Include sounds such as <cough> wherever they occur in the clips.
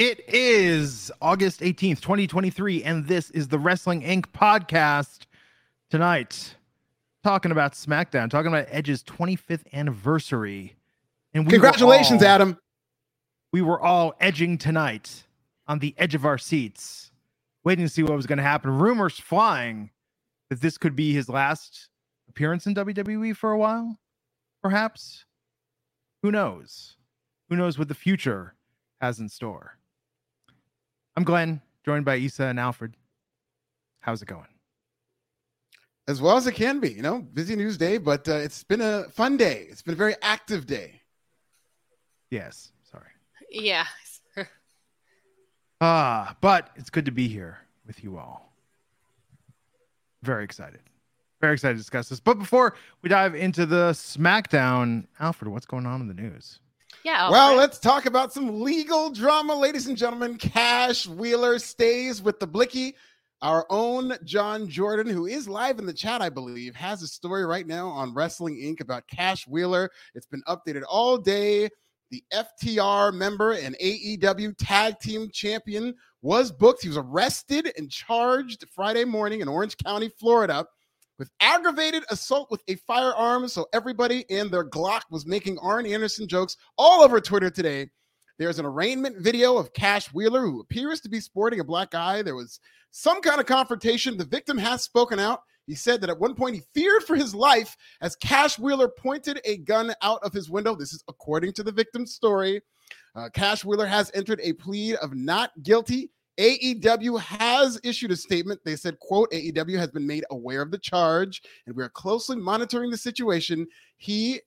It is August 18th, 2023, and this is the Wrestling Inc. podcast. Tonight, talking about SmackDown, talking about Edge's 25th anniversary. And we congratulations, all, Adam. We were all edging tonight on the edge of our seats, waiting to see what was going to happen. Rumors flying that this could be his last appearance in WWE for a while, perhaps. Who knows? Who knows what the future has in store? I'm Glenn, joined by Isa and Alfred. How's it going? As well as it can be, you know, busy news day, but uh, it's been a fun day. It's been a very active day. Yes, sorry. Yeah. ah, but it's good to be here with you all. Very excited. Very excited to discuss this. But before we dive into the SmackDown, Alfred, what's going on in the news? Yeah. Well, let's talk about some legal drama, ladies and gentlemen. Cash Wheeler stays with the Blicky. Our own John Jordan, who is live in the chat, I believe, has a story right now on Wrestling Inc. about Cash Wheeler. It's been updated all day. The FTR member and AEW tag team champion was booked. He was arrested and charged Friday morning in Orange County, Florida with aggravated assault with a firearm. So everybody and their Glock was making Arn Anderson jokes all over Twitter today. There's an arraignment video of Cash Wheeler, who appears to be sporting a black eye. There was some kind of confrontation. The victim has spoken out. He said that at one point he feared for his life as Cash Wheeler pointed a gun out of his window. This is according to the victim's story. Uh, Cash Wheeler has entered a plea of not guilty. AEW has issued a statement. They said, quote, AEW has been made aware of the charge and we are closely monitoring the situation. He,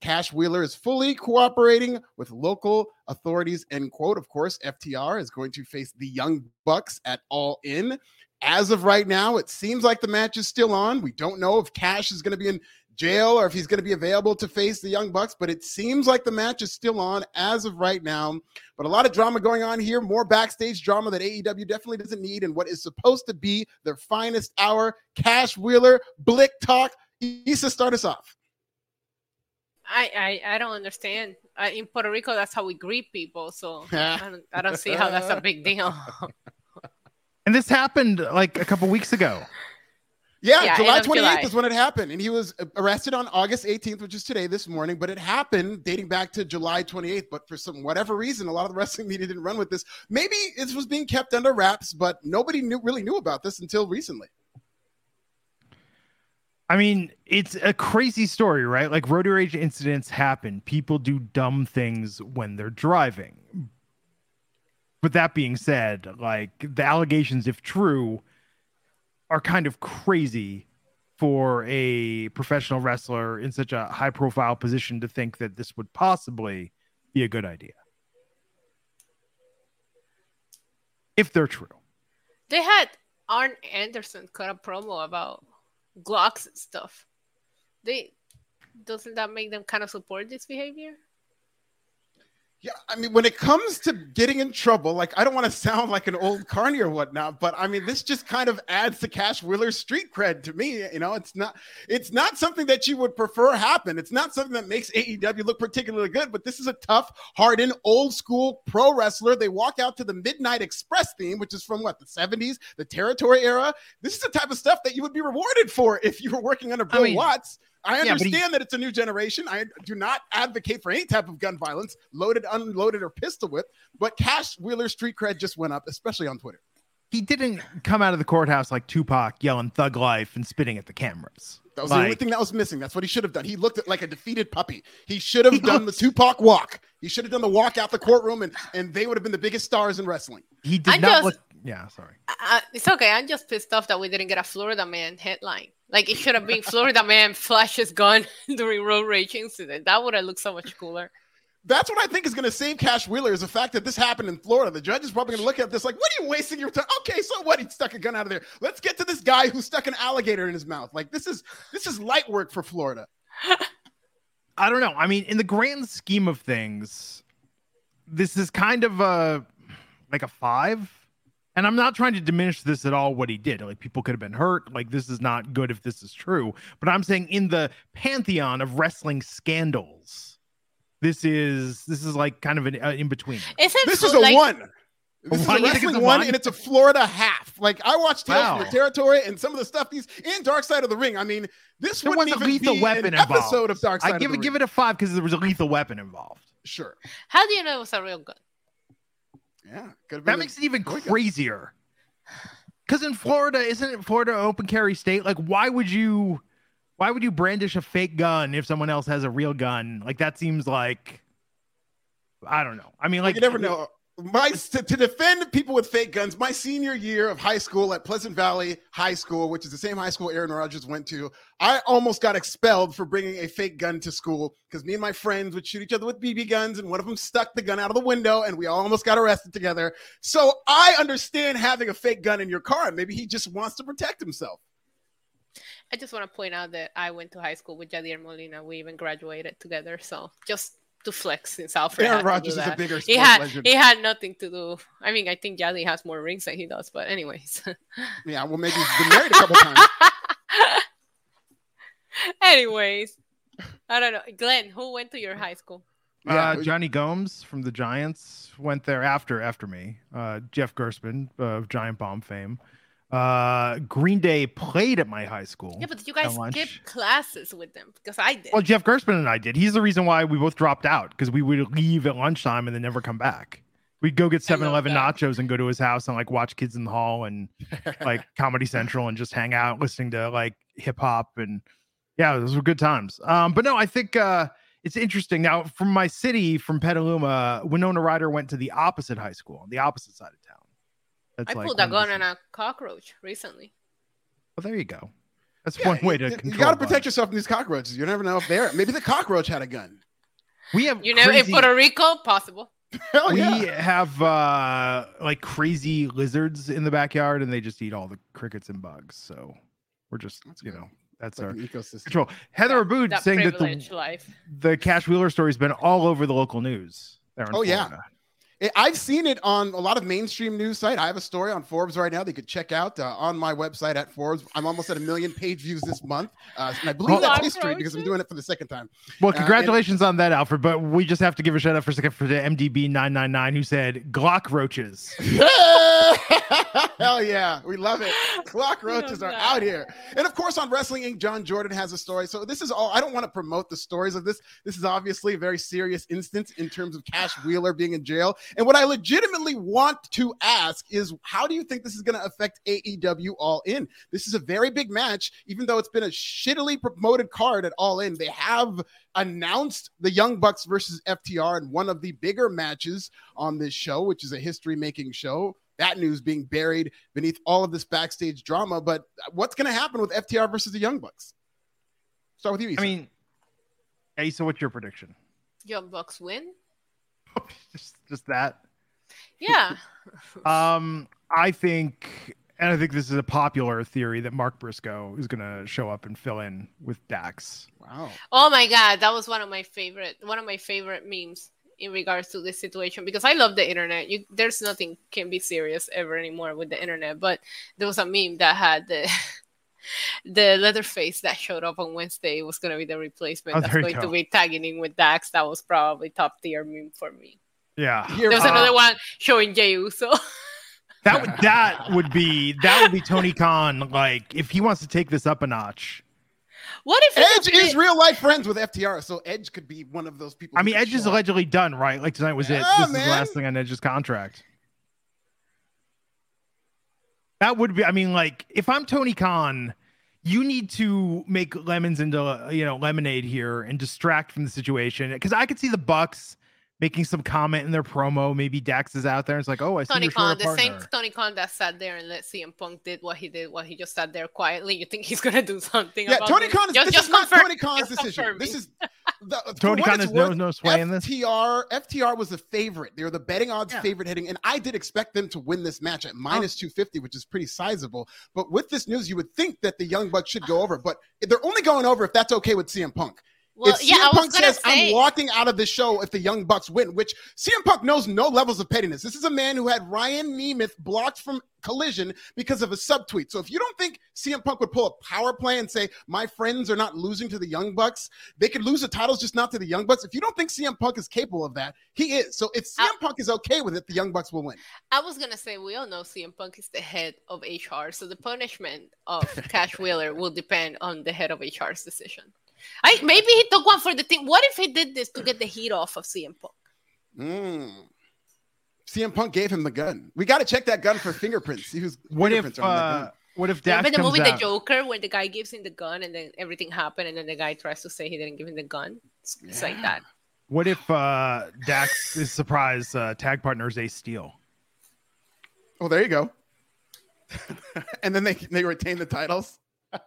Cash Wheeler, is fully cooperating with local authorities, end quote. Of course, FTR is going to face the Young Bucks at All In. As of right now, it seems like the match is still on. We don't know if Cash is going to be in jail or if he's going to be available to face the Young Bucks, but it seems like the match is still on as of right now. But a lot of drama going on here, more backstage drama that AEW definitely doesn't need, and what is supposed to be their finest hour. Cash Wheeler, Blick Talk. Issa, start us off. I, I, I don't understand. Uh, in Puerto Rico, that's how we greet people. So <laughs> I, don't, I don't see how that's a big deal. and this happened like a couple weeks ago. Yeah, yeah July 28th July. is when it happened. And he was arrested on August 18th, which is today, this morning. But it happened dating back to July 28th. But for some whatever reason, a lot of the <laughs> wrestling media didn't run with this. Maybe it was being kept under wraps, but nobody knew really knew about this until recently. I mean, it's a crazy story, right? Like road rage incidents happen. People do dumb things when they're driving. But that being said, like the allegations, if true, are kind of crazy for a professional wrestler in such a high profile position to think that this would possibly be a good idea. If they're true. They had Arn Anderson cut a promo about Glocks and stuff. They doesn't that make them kind of support this behavior? Yeah, I mean, when it comes to getting in trouble, like I don't want to sound like an old carny or whatnot, but I mean, this just kind of adds to Cash Wheeler's street cred to me. You know, it's not it's not something that you would prefer happen. It's not something that makes AEW look particularly good, but this is a tough, hardened, old school pro wrestler. They walk out to the Midnight Express theme, which is from what the 70s, the territory era. This is the type of stuff that you would be rewarded for if you were working under Bill I mean, Watts. I understand yeah, he, that it's a new generation. I do not advocate for any type of gun violence, loaded, unloaded, or pistol whip. But Cash Wheeler street cred just went up, especially on Twitter. He didn't come out of the courthouse like Tupac yelling "Thug Life" and spitting at the cameras. That was like, the only thing that was missing. That's what he should have done. He looked like a defeated puppy. He should have done looked, the Tupac walk. He should have done the walk out the courtroom, and and they would have been the biggest stars in wrestling. He did I not just, look. Yeah, sorry. Uh, it's okay. I'm just pissed off that we didn't get a Florida man headline. Like it should have been Florida man flashes gun <laughs> during road rage incident. That would have looked so much cooler. That's what I think is going to save Cash Wheeler is the fact that this happened in Florida. The judge is probably going to look at this like, what are you wasting your time? Okay, so what? He stuck a gun out of there. Let's get to this guy who stuck an alligator in his mouth. Like this is this is light work for Florida. <laughs> I don't know. I mean, in the grand scheme of things, this is kind of a like a five and I'm not trying to diminish this at all what he did. Like people could have been hurt. Like this is not good if this is true. But I'm saying in the pantheon of wrestling scandals, this is this is like kind of an uh, in between. Is this is a like, one. This is a do you think it's wrestling one, one? and it's a Florida half. Like I watched Tales from the Territory and some of the stuff he's in Dark Side of the Ring. I mean, this There wouldn't was a even lethal be weapon an involved. episode of Dark Side I give of it the give it a five because there was a lethal weapon involved. Sure. How do you know it was a real gun? Yeah. Could have been That makes it even crazier. Because in Florida, isn't it Florida open carry state? Like, why would you, why would you brandish a fake gun if someone else has a real gun? Like that seems like, I don't know. I mean, like you never know. My to, to defend people with fake guns. My senior year of high school at Pleasant Valley High School, which is the same high school Aaron Rodgers went to, I almost got expelled for bringing a fake gun to school because me and my friends would shoot each other with BB guns, and one of them stuck the gun out of the window, and we all almost got arrested together. So I understand having a fake gun in your car. Maybe he just wants to protect himself. I just want to point out that I went to high school with Yadier Molina. We even graduated together. So just to flex since Alfred. Aaron had Rodgers is a that. bigger He had legend. he had nothing to do. I mean, I think Yadi has more rings than he does. But anyways. <laughs> Yeah, well, maybe he's been married a couple times. <laughs> anyways, I don't know. Glenn, who went to your high school? Uh, Jonny Gomes from the Giants went there after after me. Uh, Jeff Gerstmann of Giant Bomb fame. Uh, Green Day played at my high school. Yeah, but you guys lunch. skip classes with them? Because I did. Well, Jeff Gerstmann and I did. He's the reason why we both dropped out because we would leave at lunchtime and then never come back. We'd go get I 7 Eleven nachos and go to his house and like watch Kids in the Hall and like <laughs> Comedy Central and just hang out listening to like hip hop. And yeah, those were good times. Um, but no, I think uh, it's interesting. Now, from my city, from Petaluma, Winona Ryder went to the opposite high school, on the opposite side of town. That's I like pulled a gun on a cockroach recently. Well, there you go. That's Yeah, one way you- to you, control. got to a bug. protect yourself from these cockroaches. You never know if they're maybe the cockroach had a gun. We have You know, crazy- in Puerto Rico, possible. <laughs> Hell we yeah. have uh like crazy lizards in the backyard and they just eat all the crickets and bugs so we're just That's you good. know that's like our ecosystem. control heather abood That saying that the, life. the cash wheeler story's been all over the local news there in Oh, yeah. Florida. I- I've seen it on a lot of mainstream news site. I have a story on Forbes right now that you could check out uh, on my website at Forbes. I'm almost at a million page views this month, uh, and I believe Oh. that's history because I'm doing it for the second time. well and- congratulations on that alfred but we just have to give a shout out for a second for the mdb 999 who said glock roaches <laughs> <laughs> Hell yeah, we love it. Clock roaches are out here, and of course on Wrestling Inc. John Jordan has a story. So this is all. I don't want to promote the stories of this. This is obviously a very serious instance in terms of Cash <sighs> Wheeler being in jail. And what I legitimately want to ask is, how do you think this is going to affect AEW All In? This is a very big match, even though it's been a shittily promoted card at All In. They have announced the Young Bucks versus FTR in one of the bigger matches on this show, which is a history making show. That news being buried beneath all of this backstage drama. But what's going to happen with FTR versus the Young Bucks? Start with you. i mean hey so what's your prediction Young Bucks win. <laughs> just just that Yeah. <laughs> Um, I think, and I think this is a popular theory that Mark Briscoe is going to show up and fill in with Dax. wow. Oh my god, that was one of my favorite one of my favorite memes in regards to this situation because I love the internet. You there's nothing can be serious ever anymore with the internet, but there was a meme that had the <laughs> the Leatherface that showed up on Wednesday was gonna be the replacement Oh, that's there you going to be tagging in with Dax. That was probably top tier meme for me. Yeah, Here- There was Uh, another one showing Jey Uso. <laughs> that would that would be that would be Tony Khan. Like if he wants to take this up a notch. What if Edge is bit- real life friends with FTR, so Edge could be one of those people. I mean, Edge is up. allegedly done, right? Like tonight was it. Yeah, This is the last thing on Edge's contract. That would be. I mean, like if I'm Tony Khan, you need to make lemons into you know lemonade here and distract from the situation because I could see the Bucks making some comment in their promo. Maybe Dax is out there. And it's like, oh, I see Tony your Khan, short the same. Tony Khan that sat there and let CM Punk did what he did, what he just sat there quietly. You think he's gonna do <laughs> something? Yeah, about Tony this? Khan is Just- this just is not confirm- Tony Khan's just decision. confirm This is <laughs> the, Tony what Khan it's has no no sway in this. FTR FTR was the favorite. They were the betting odds Yeah. favorite heading, and I did expect them to win this match at oh. minus two fifty, which is pretty sizable. But with this news, you would think that the Young Bucks should go over, but they're only going over if that's okay with CM Punk. Well, if CM yeah, Punk says say... I'm walking out of the show if the Young Bucks win, which CM Punk knows no levels of pettiness. This is a man who had Ryan Nemeth blocked from Collision because of a subtweet. So if you don't think CM Punk would pull a power play and say my friends are not losing to the Young Bucks, they could lose the titles just not to the Young Bucks. If you don't think CM Punk is capable of that, he is. So if CM I- Punk is okay with it, the Young Bucks will win. I was gonna say we all know CM Punk is the head of HR, so the punishment of <laughs> Cash Wheeler will depend on the head of HR's decision. I maybe he took one for the team. What if he did this to get the heat off of CM Punk? Mm. CM Punk gave him the gun. We got to check that gun for fingerprints. See whose What if fingerprints are on that gun. uh, what if Dax Remember the comes movie out? The Joker when the guy gives him the gun and then everything happened and then the guy tries to say he didn't give him the gun? It's, it's like that. What if uh, Dax is surprised uh, tag partner is Ace Steel? Oh, there you go. <laughs> and then they they retain the titles. <laughs>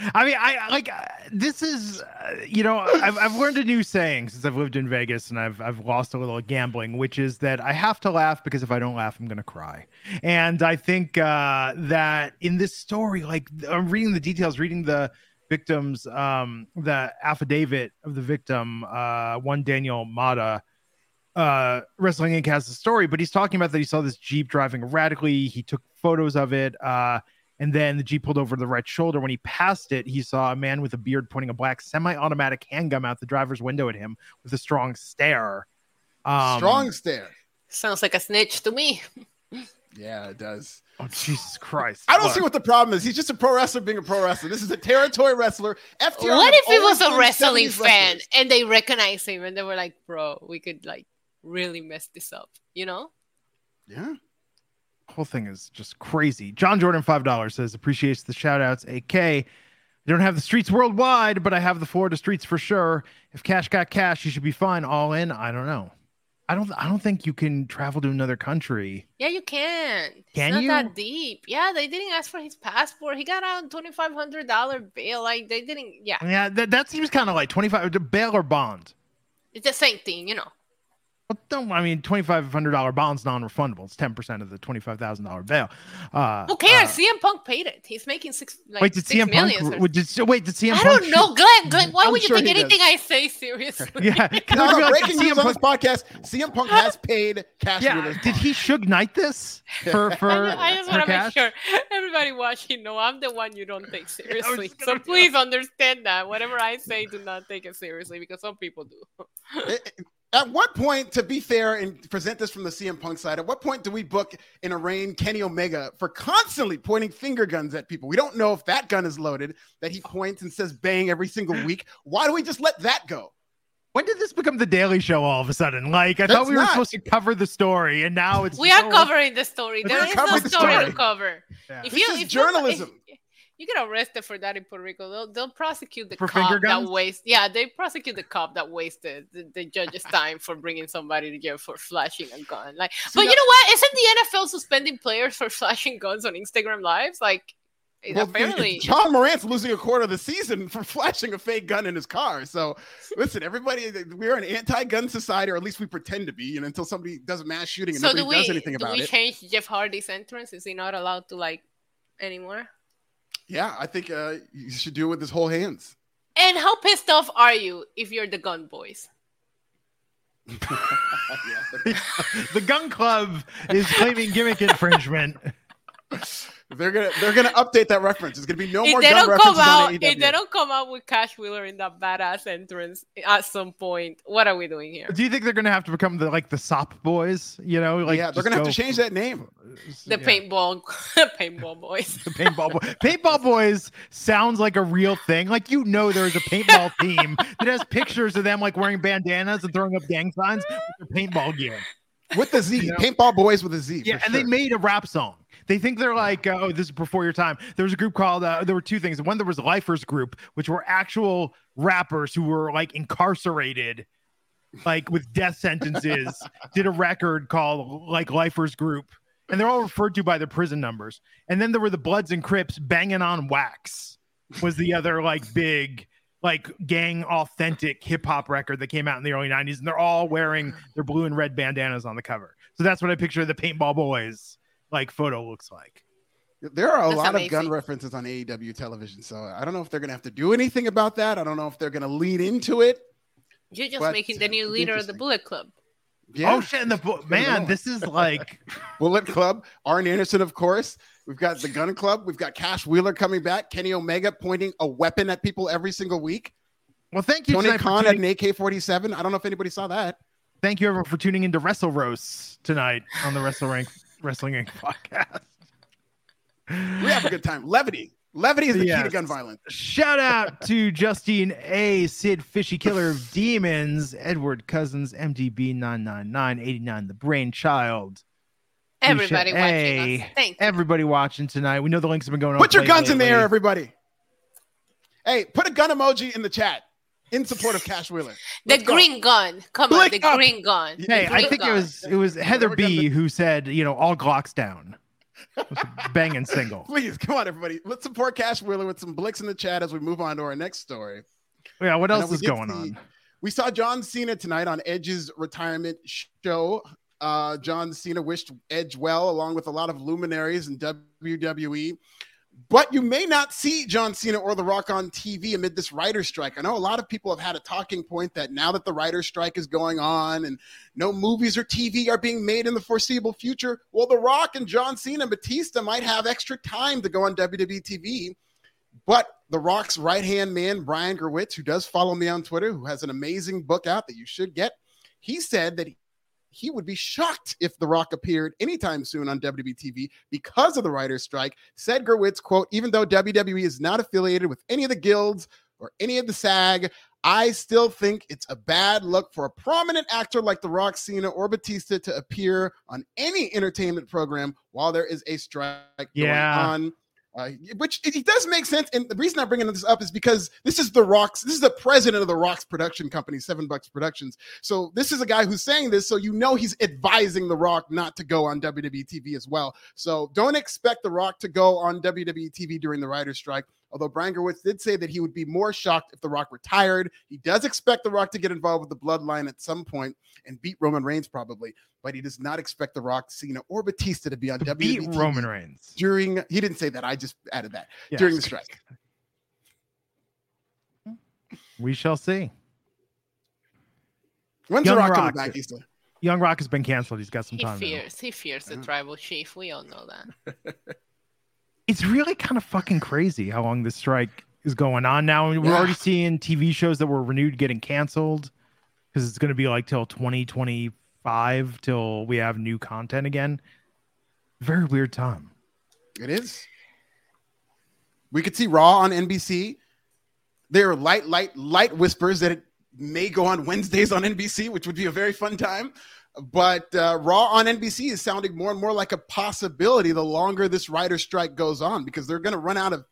I mean, I like uh, this is uh, you know I've I've learned a new saying since I've lived in Vegas and I've I've lost a little gambling, which is that I have to laugh because if I don't laugh, I'm gonna cry. And I think uh, that in this story, like I'm reading the details, reading the victims, um, the affidavit of the victim, uh, one Daniel Mata. Uh, Wrestling Inc. has the story, but he's talking about that he saw this Jeep driving erratically. He took photos of it. Uh, and then the Jeep pulled over to the right shoulder. When he passed it, he saw a man with a beard pointing a black semi automatic handgun out the driver's window at him with a strong stare. Um, Strong stare. Sounds like a snitch to me. Yeah, it does. Oh, Jesus Christ. I don't Look, see what the problem is. He's just a pro wrestler being a pro wrestler. This is a territory wrestler. FTR what if he was a been wrestling fan wrestlers. and they recognized him and they were like, bro, we could like really mess this up, you know? Yeah. Whole thing is just crazy. John Jordan, $5 says, appreciates the shout outs. AK, I don't have the streets worldwide, but I have the Florida streets for sure. If cash got cash, you should be fine. All in. I don't know. I don't. I don't think you can travel to another country. Yeah, you can. Can it's not you? that deep. Yeah, they didn't ask for his passport. He got out on twenty five hundred dollar bail. Like they didn't. Yeah, Yeah, that, that seems kind of like twenty five bail or bond. it's the same thing, you know. Well, don't I mean twenty five hundred dollar bonds non refundable. It's ten percent of the twenty five thousand dollar bail. Uh, Who cares? uh, CM Punk paid it. He's making six. Like, wait, did six CM Punk? or- Would, did, wait, did CM I Punk? don't know, Glenn. Glenn, why I'm would you sure take he does. anything I say seriously? <laughs> Yeah, 'cause No, I no, like, breaking did news CM on this podcast. CM Punk has <laughs> paid Cash Yeah, did he Suge Knight this for <laughs> for, I just, I just want to make sure everybody watching know I'm the one you don't take seriously. just So gonna- please understand that. Whatever I say, do not take it seriously because some people do. At what point, to be fair and present this from the CM Punk side, at what point do we book and arraign Kenny Omega for constantly pointing finger guns at people? We don't know if that gun is loaded, that he points and says bang every single mm. week. Why do we just let that go? When did this become the Daily Show all of a sudden? Like I That's thought we were supposed to cover the story, and now it's We just, are covering the story. We There are is no story, story. to cover. Yeah. If This you is if you- journalism. if you get arrested for that in Puerto Rico, they'll they'll prosecute the For cop that waste. Yeah, they prosecute the cop that wasted the, the judge's <laughs> time for bringing somebody to jail for flashing a gun. Like, See, but you know what? Isn't the NFL suspending players for <laughs> flashing guns on Instagram lives? Like, Well, apparently. <laughs> Ja Morant's losing a quarter of the season for flashing a fake gun in his car. So, listen, everybody, we're an anti-gun society, or at least we pretend to be, and until somebody does a mass shooting and So do nobody we does anything do about we it. change Jeff Hardy's entrance? Is he not allowed to like anymore? Yeah, I think uh, you should do it with his whole hands. And how pissed off are you if you're the gun boys? <laughs> the Gunn Club is claiming gimmick infringement. <laughs> they're gonna they're gonna update that reference. It's gonna be no if more they gun don't come references out, on if they don't come out with Cash Wheeler in that badass entrance at some point, what are we doing here? Do you think they're gonna have to become the like the Sop Boys? You know, like yeah, they're gonna have to change that name. The Yeah. paintball, <laughs> paintball boys. The paintball boy. Paintball boys sounds like a real thing. Like you know, there's a paintball <laughs> team that has pictures of them like wearing bandanas and throwing up gang signs with their paintball gear. With the Z, You know? paintball boys with a Z. Yeah, for and they made a rap song. They think they're like, oh, this is before your time. There was a group called. Uh, there were two things. One, there was Lifers Group, which were actual rappers who were like incarcerated, like with death sentences. <laughs> did a record called like Lifers Group, and they're all referred to by their prison numbers. And then there were the Bloods and Crips banging on wax. Was the other like big like gang authentic hip hop record that came out in the early 90s and they're all wearing their blue and red bandanas on the cover. So that's what I picture the paintball boys like photo looks like. There are a That's lot of gun references on AEW television, so I don't know if they're going to have to do anything about that. I don't know if they're going to lead into it. You're just But, making the new leader of the. Bullet Club. Yeah, Oh shit! In the book, man, this is like <laughs> <laughs> Bullet Club, Arn Anderson, of course. We've got the Gunn Club. We've got Cash Wheeler coming back. Kenny Omega pointing a weapon at people every single week. well. Thank you, Tony Khan had tuning- an AK 47. I don't know if anybody saw that. Thank you everyone for tuning in to Wrestle Roasts tonight on the Wrestle Rank Wrestling Inc. <laughs> podcast. We have a good time. Levity. Levity is the key to gun violence. Shout out to Justine A, Sid Fishy Killer of Demons, Edward Cousins, MDB 99989, the brainchild. Everybody Lucia watching A, us. Thank you. Everybody watching tonight. We know the links have been going on. Put your late guns in the air, everybody. Hey, put a gun emoji in the chat in support of Cash Wheeler. <laughs> The Let's go. green gun. Come on, the up. green gun. Hey, The Hey, I green think it was it was Heather B who said, you know, all Glocks down. It was <laughs> banging single. Please, come on, everybody. Let's support Cash Wheeler with some blicks in the chat as we move on to our next story. Yeah, what else we is going see- on? We saw John Cena tonight on Edge's retirement show. Uh, John Cena wished Edge well, along with a lot of luminaries in WWE. But you may not see John Cena or The Rock on TV amid this writer strike. I know a lot of people have had a talking point that now that the writer strike is going on and no movies or TV are being made in the foreseeable future, well, The Rock and John Cena and Batista might have extra time to go on WWE TV. But The Rock's right hand man, Brian Gewirtz, who does follow me on Twitter, who has an amazing book out that you should get, he said that he would be shocked if The Rock appeared anytime soon on WWE TV because of the writer's strike. Said Gewirtz, quote, even though WWE is not affiliated with any of the guilds or any of the SAG, I still think it's a bad look for a prominent actor like The Rock, Cena, or Batista to appear on any entertainment program while there is a strike Yeah. going on. Uh, which it, it does make sense. And the reason I'm bringing this up is because this is The Rock's, this is the president of The Rock's production company, Seven Bucks Productions. So this is a guy who's saying this, so you know he's advising The Rock not to go on WWE TV as well. So don't expect The Rock to go on WWE TV during the writer's strike. Although Brian Gewirtz did say that he would be more shocked if The Rock retired. He does expect The Rock to get involved with the bloodline at some point and beat Roman Reigns probably, but he does not expect The Rock, Cena, or Batista to be on To WWE beat TV Roman Reigns. during. He didn't say that. I just added that Yes. during the strike. We shall see. When's Young The Rock, coming back, Issa? Young Rock has been canceled. He's got some He time. now. fears. He fears the uh-huh. tribal chief. We all know that. <laughs> It's really kind of fucking crazy how long this strike is going on now. And we're Yeah. already seeing TV shows that were renewed getting canceled because it's going to be like till 2025 till we have new content again. Very weird time. It is. We could see Raw on NBC. There are light, light, light whispers that it may go on Wednesdays on NBC, which would be a very fun time. But uh, Raw on NBC is sounding more and more like a possibility the longer this writer strike goes on because they're going to run out of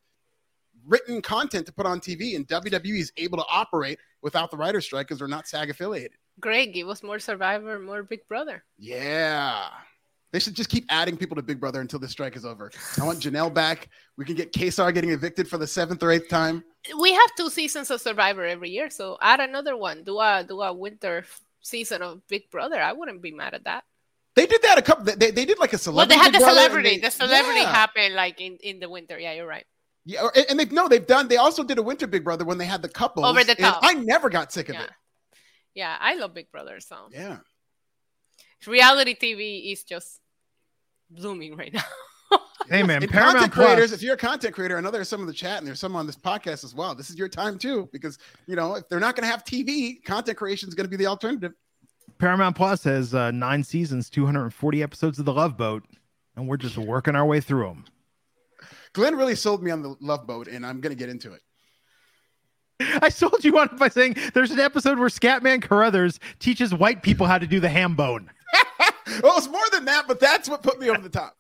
written content to put on TV, and WWE is able to operate without the writer strike because they're not SAG affiliated. Greg, give us more Survivor, more Big Brother. Yeah. They should just keep adding people to Big Brother until this strike is over. I want Janelle back. We can get Kesar getting evicted for the seventh or eighth time. We have two seasons of Survivor every year, so add another one. Do a do a winter season of Big Brother. I wouldn't be mad at that. They did that a couple. They, they did like a celebrity. Well, they had the celebrity. they- the celebrity yeah. happened like in in the winter. Yeah, you're right. Yeah, or- and they've no, they've done. They also did a winter Big Brother when they had the couple Over the top. I never got sick of Yeah, it. yeah. I love Big Brother. So Yeah, reality TV is just blooming right now. <laughs> <laughs> Hey man, and Paramount content creators. If you're a content creator, I know there's some in the chat and there's some on this podcast as well. This is your time too, because you know if they're not going to have TV, content creation is going to be the alternative. Paramount Plus has uh, nine seasons, 240 episodes of The Love Boat, and we're just working our way through them. Glenn really sold me on the Love Boat, and I'm going to get into it. I sold you on it by saying there's an episode where Scatman Crothers teaches white people how to do the ham bone. <laughs> well, it's more than that, but that's what put me over the top.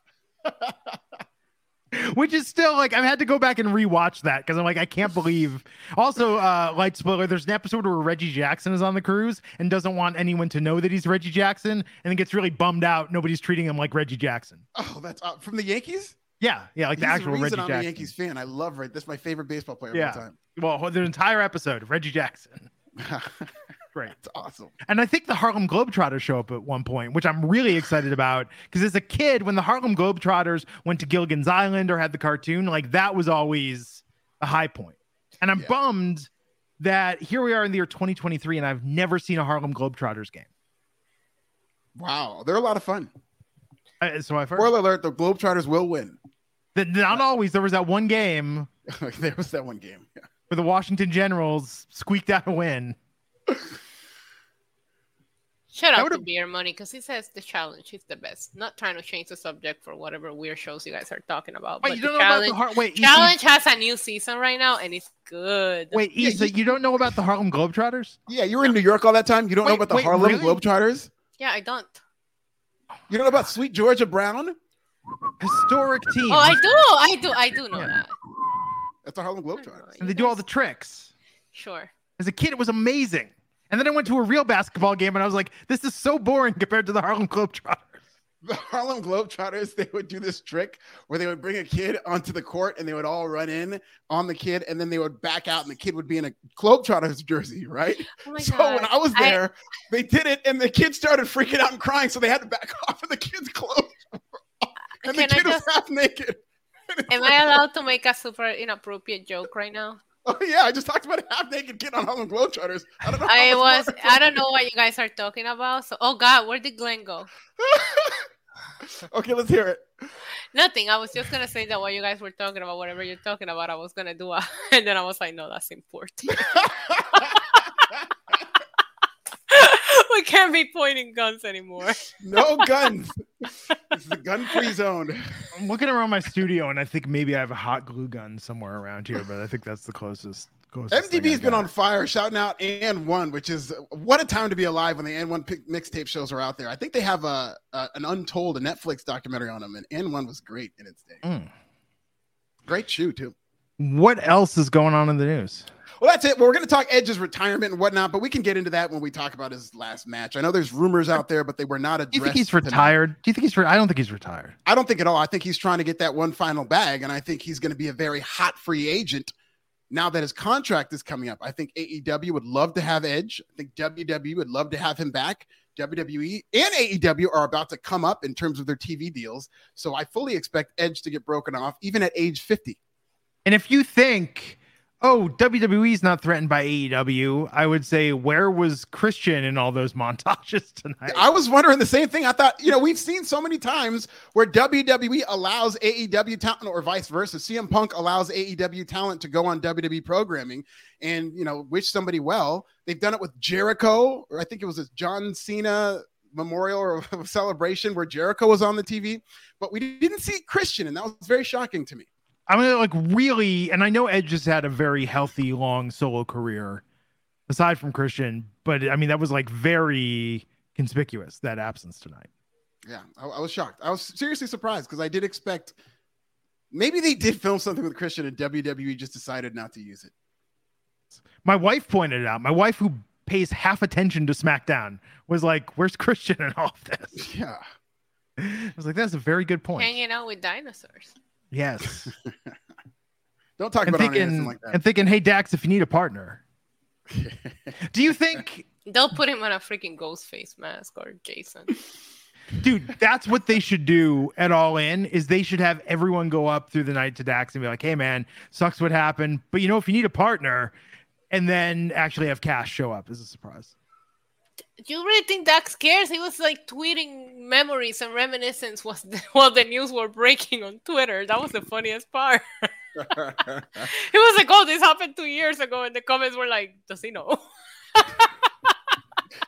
<laughs> which is still like I've had to go back and rewatch that because I'm like I can't believe. <laughs> Also, uh, light spoiler: there's an episode where Reggie Jackson is on the cruise and doesn't want anyone to know that he's Reggie Jackson, and then gets really bummed out. Nobody's treating him like Reggie Jackson. Oh, that's uh, from the Yankees. Yeah, yeah, like the He's actual reason Reggie I'm Jackson. a Yankees fan. I love Reggie. That's my favorite baseball player Yeah. of all time. Well, the entire episode, Reggie Jackson. <laughs> Great. It's awesome. And I think the Harlem Globetrotters show up at one point, which I'm really excited about. Because as a kid, when the Harlem Globetrotters went to Gilligan's Island or had the cartoon, like that was always a high point. And I'm Yeah. bummed that here we are in the year 2023 and I've never seen a Harlem Globetrotters game. Wow, they're a lot of fun. Uh, so heard. Spoiler alert: the Globetrotters will win. That not always. There was that one game <laughs> there was that one game. Yeah. where the Washington Generals squeaked out a win. <laughs> Shout I out to would've- Beer Money because he says the challenge is the best. Not trying to change the subject for whatever weird shows you guys are talking about. Wait, but you don't know about challenge, the Har- wait, EC challenge has a new season right now and it's good. Wait, Yeah, Issa, you- you don't know about the Harlem Globetrotters? Yeah, you were in New York all that time. You don't know about the wait, Harlem really? Globetrotters. Yeah, I don't. You don't know about Sweet Georgia Brown? Historic team. Oh, I do. I do. I do know Yeah. that. That's the Harlem Globetrotters. and they do all the tricks. Sure. As a kid, it was amazing. And then I went to a real basketball game and I was like, this is so boring compared to the Harlem Globetrotters. The Harlem Globetrotters, they would do this trick where they would bring a kid onto the court and they would all run in on the kid and then they would back out and the kid would be in a Globetrotters jersey, right? Oh my <laughs> so God. when I was I- there, they did it and the kid started freaking out and crying, so they had to back <laughs> off and the kid's clothes. and the Can I kid was half naked. <laughs> Am I allowed to make a super inappropriate joke right now? <laughs> Oh yeah, I just talked about a half naked kid on Harlem Globetrotters. I don't know. I was. I don't know what you guys are talking about. So, oh God, where did Glenn go? <laughs> okay, let's hear it. Nothing. I was just gonna say that while you guys were talking about whatever you're talking about, I was gonna do it, <laughs> and then I was like, no, that's important. We can't be pointing guns anymore. <laughs> no <laughs> guns. It's is a gun-free zone. I'm looking around my studio and I think maybe I have a hot glue gun somewhere around here, but I think that's the closest. closest thing MTV's I been on fire, shouting out and one, which is what a time to be alive when the and one pic- mixtape shows are out there. I think they have a, a an untold a Netflix documentary on them, and and one was great in its day. Mm. Great shoe too. What else is going on in the news? Well, that's it. Well, we're going to talk Edge's retirement and whatnot, but we can get into that when we talk about his last match. I know there's rumors out there, but they were not addressed. Do you think he's tonight. retired? Do you think he's? Re- I don't think he's retired. I don't think at all. I think he's trying to get that one final bag, and I think he's going to be a very hot free agent now that his contract is coming up. I think AEW would love to have Edge. I think WWE would love to have him back. WWE and AEW are about to come up in terms of their TV deals. So I fully expect Edge to get broken off, even at age 50. And if you think, oh, WWE's not threatened by AEW, I would say, where was Christian in all those <laughs> montages tonight? I was wondering the same thing. I thought, you know, we've seen so many times where WWE allows AEW talent or vice versa. CM Punk allows AEW talent to go on WWE programming and, you know, wish somebody well. They've done it with Jericho, or I think it was a John Cena memorial or <laughs> celebration where Jericho was on the TV, but we didn't see Christian, and that was very shocking to me. I mean, like really, and I know Edge has had a very healthy, long solo career, aside from Christian, but I mean that was like very conspicuous that absence tonight. Yeah, I, I was shocked. I was seriously surprised because I did expect maybe they did film something with Christian and WWE just decided not to use it. My wife pointed it out. My wife, who pays half attention to SmackDown, was like, "Where's Christian in all of this?" Yeah. <laughs> I was like, "That's a very good point." Hanging out with dinosaurs. Yes, <laughs> Don't talk and about Arn Anderson thinking, like that. and thinking, "Hey Dax, if you need a partner, <laughs> do you think?" They'll put him on a freaking ghost face mask or Jason. dude that's what they should do at all in is they should have everyone go up through the night to dax and be like hey man sucks what happened but you know if you need a partner and then actually have cash show up as a surprise Do you really think Dax cares? He was like tweeting memories and reminiscence was the, <laughs> while the news were breaking on Twitter. That was the funniest part. <laughs> he was like, "Oh, this happened two years ago," and the comments were like, "Does he know?"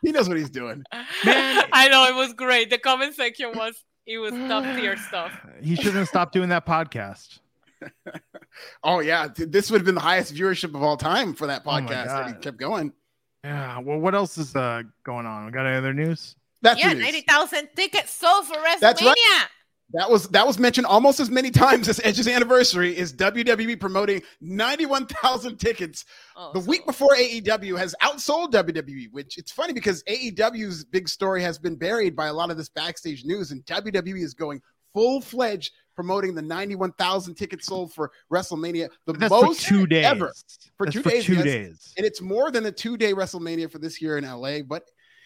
he knows what he's doing. Man. <laughs> I know it was great. The comment section was it was top tier stuff. <sighs> he shouldn't have stopped doing that podcast Oh yeah, this would have been the highest viewership of all time for that Oh podcast. that he kept going. Yeah well what else is uh going on we got any other news That's yeah, the news. ninety thousand tickets sold for WrestleMania. That's right. That was that was mentioned almost as many <laughs> times as Edge's anniversary. Is WWE promoting ninety one thousand tickets Oh, the so- week before AEW has outsold WWE, which it's funny because AEW's big story has been buried by a lot of this backstage news, and WWE is going full fledged promoting the 91,000 tickets sold for WrestleMania, the But that's most for two days. ever. For That's two for days, two yes. days. and it's more than a two-day WrestleMania for this year in LA. But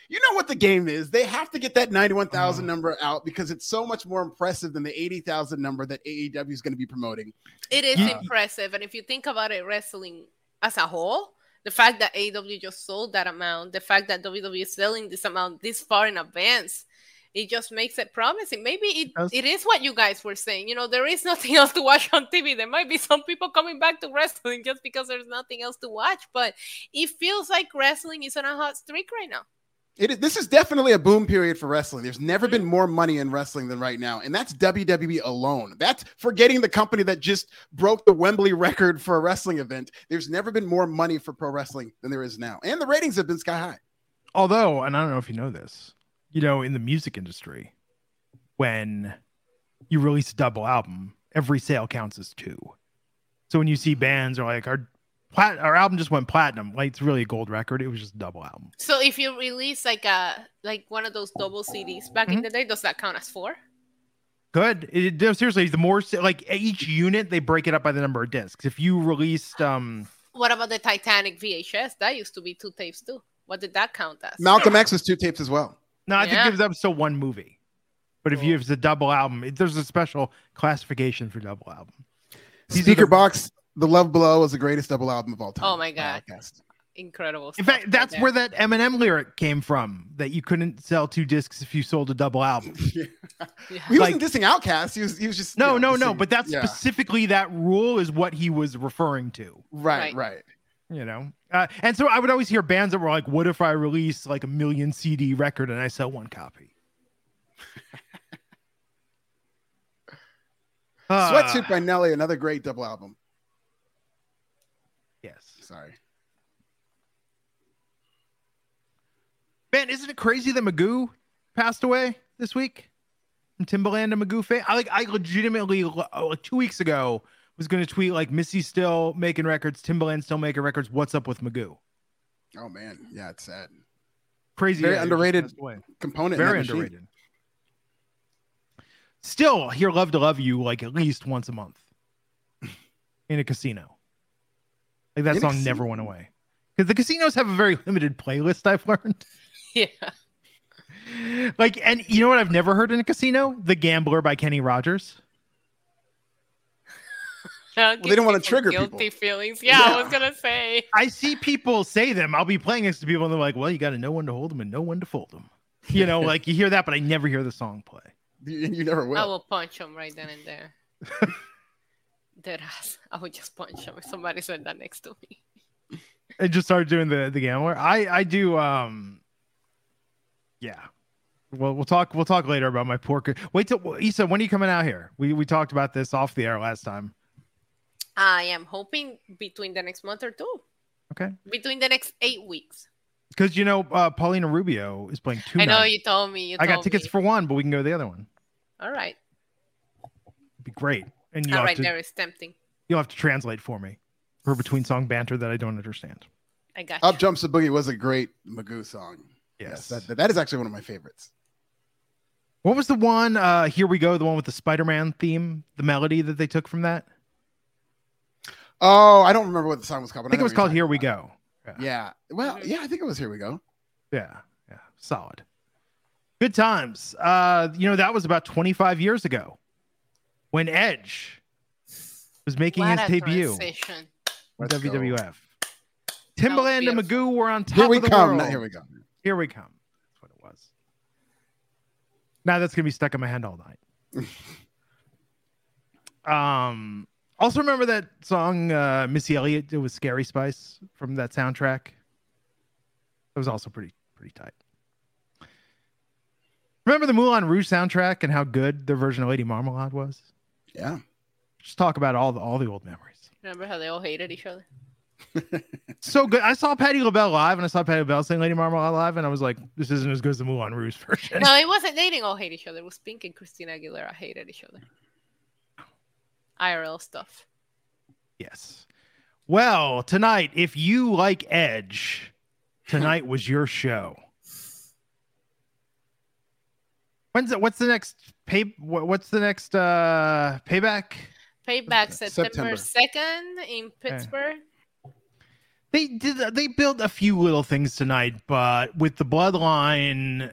you know what the game is? They have to get that 91,000 Oh. Mm. number out because it's so much more impressive than the 80,000 number that AEW is going to be promoting. It is Yeah. impressive, and if you think about it, wrestling as a whole, the fact that AEW just sold that amount, the fact that WWE is selling this amount this far in advance, it just makes it promising. Maybe it, it is what you guys were saying. You know, there is <laughs> nothing else to watch on TV. There might be some people coming back to wrestling just because there's nothing else to watch, but it feels like wrestling is on a hot streak right now. It is, this is definitely a boom period for wrestling. There's never mm-hmm. been more money in wrestling than right now, and that's WWE alone. That's forgetting the company that just broke the Wembley record for a wrestling event. There's never been more money for pro wrestling than there is now, and the ratings have been sky high. Although, and I don't know if you know this, you know, in the music industry, when you release a double album, every sale counts as two. So when you see bands are like our plat our album just went platinum, like it's really a gold record. It was just a double album. So if you release like a like one of those double CDs back in the day, does that count as four? Good. It, no, seriously, the more sa- like each unit they break it up by the number of discs. If you released um What about the Titanic VHS? That used to be two tapes too. What did that count as? Malcolm X was two tapes as well. No, I Yeah. think it was up still one movie. But if you Cool. if it's a double album, it, there's a special classification for double album. These are Speaker the- Box, The Love Below was the greatest double album of all time. Oh my God. Podcast. Incredible. In fact, that's there. where that Eminem lyric came from. That you couldn't sell two discs if you sold a double album. <laughs> Yeah. He Like- wasn't dissing OutKast. He was he was just No, you know, no, no. But that's yeah. specifically that rule is what he was referring to. right, Right. right. You know, uh, and so I would always hear bands that were like, "What if I release like a million CD record and I sell one copy?" Uh, <laughs> Sweatsuit by Nelly, another great double album. yes, Sorry. man, isn't it crazy that Magoo passed away this week? From Timbaland and Magoo fame. I like, I legitimately uh, like two weeks ago was going to tweet like Missy still making records, Timbaland still making records. What's up with Magoo? Oh man, yeah, it's sad. Crazy, Very that he just underrated. Component. in very that machine. underrated. Still hear "Love to Love You" like at least once a month in a casino. Like that In song never went away because the casinos have a very limited playlist. I've learned. <laughs> Yeah. Like, and you know what I've never heard in a casino? "The Gambler" by Kenny Rogers. Well, they don't wanna trigger guilty people. feelings. <laughs> Yeah, I was gonna say. I see people say them. I'll be playing next to people, and they're like, "Well, you got to know when to hold them and know when to fold them." You know, <laughs> like you hear that, but I never hear the song play. You, you never will. I will punch them right then and there. <laughs> Dead ass. I would just punch him if somebody said that next to me. I just started doing the the gambler. I I do um yeah. Well, we'll talk we'll talk later about my pork. Wait till Issa, when are you coming out here? We we talked about this off the air last time. I am hoping between the next month or two. Okay. Between the next eight weeks. Because you know uh Paulina Rubio is playing two I know nights. you told me. You I got tickets me. for one, but we can go to the other one. All right. It'd be great. And you'll All have right, to there is tempting. you'll have to translate for me for between song banter that I don't understand. I got Up you. Jumps the Boogie was a great Magoo song. Yes. that, that- that is actually one of my favorites. what was the one uh here we go, the one with the Spider-Man theme, the melody that they took from that? Oh, I don't remember what the song was called. I but think it was called Here talking We about. Go. Yeah. Well, Mhm. yeah, I think it was Here We Go. Yeah, yeah, solid. Good times. Uh, you know, that was about 25 years ago when Edge was making What his debut transition. with Let's go. WWF. Timbaland and. Magoo were on top Here we of the come. world. Not here we go. Here we come. That's what it was. Now that's gonna be stuck in my head all night. <laughs> um. Also, remember that song uh, Missy Elliott did with Scary Spice from that soundtrack. That was also pretty pretty tight. Remember the Moulin Rouge soundtrack and how good their version of Lady Marmalade was? Yeah. Just talk about all the all the old memories. Remember how they all hated each other? <laughs> So good. I saw Patti LaBelle live, and I saw Patti LaBelle sing Lady Marmalade live, and I was like, "This isn't as good as the Moulin Rouge version." No, it wasn't. They didn't all hate each other. It was Pink and Christina Aguilera hated each other. IRL stuff. Yes. Well, tonight, if you like Edge, tonight was your show. When's it? What's the next pay? What's the next uh payback? Payback September. September second in Pittsburgh. They did. They built a few little things tonight, but with the bloodline,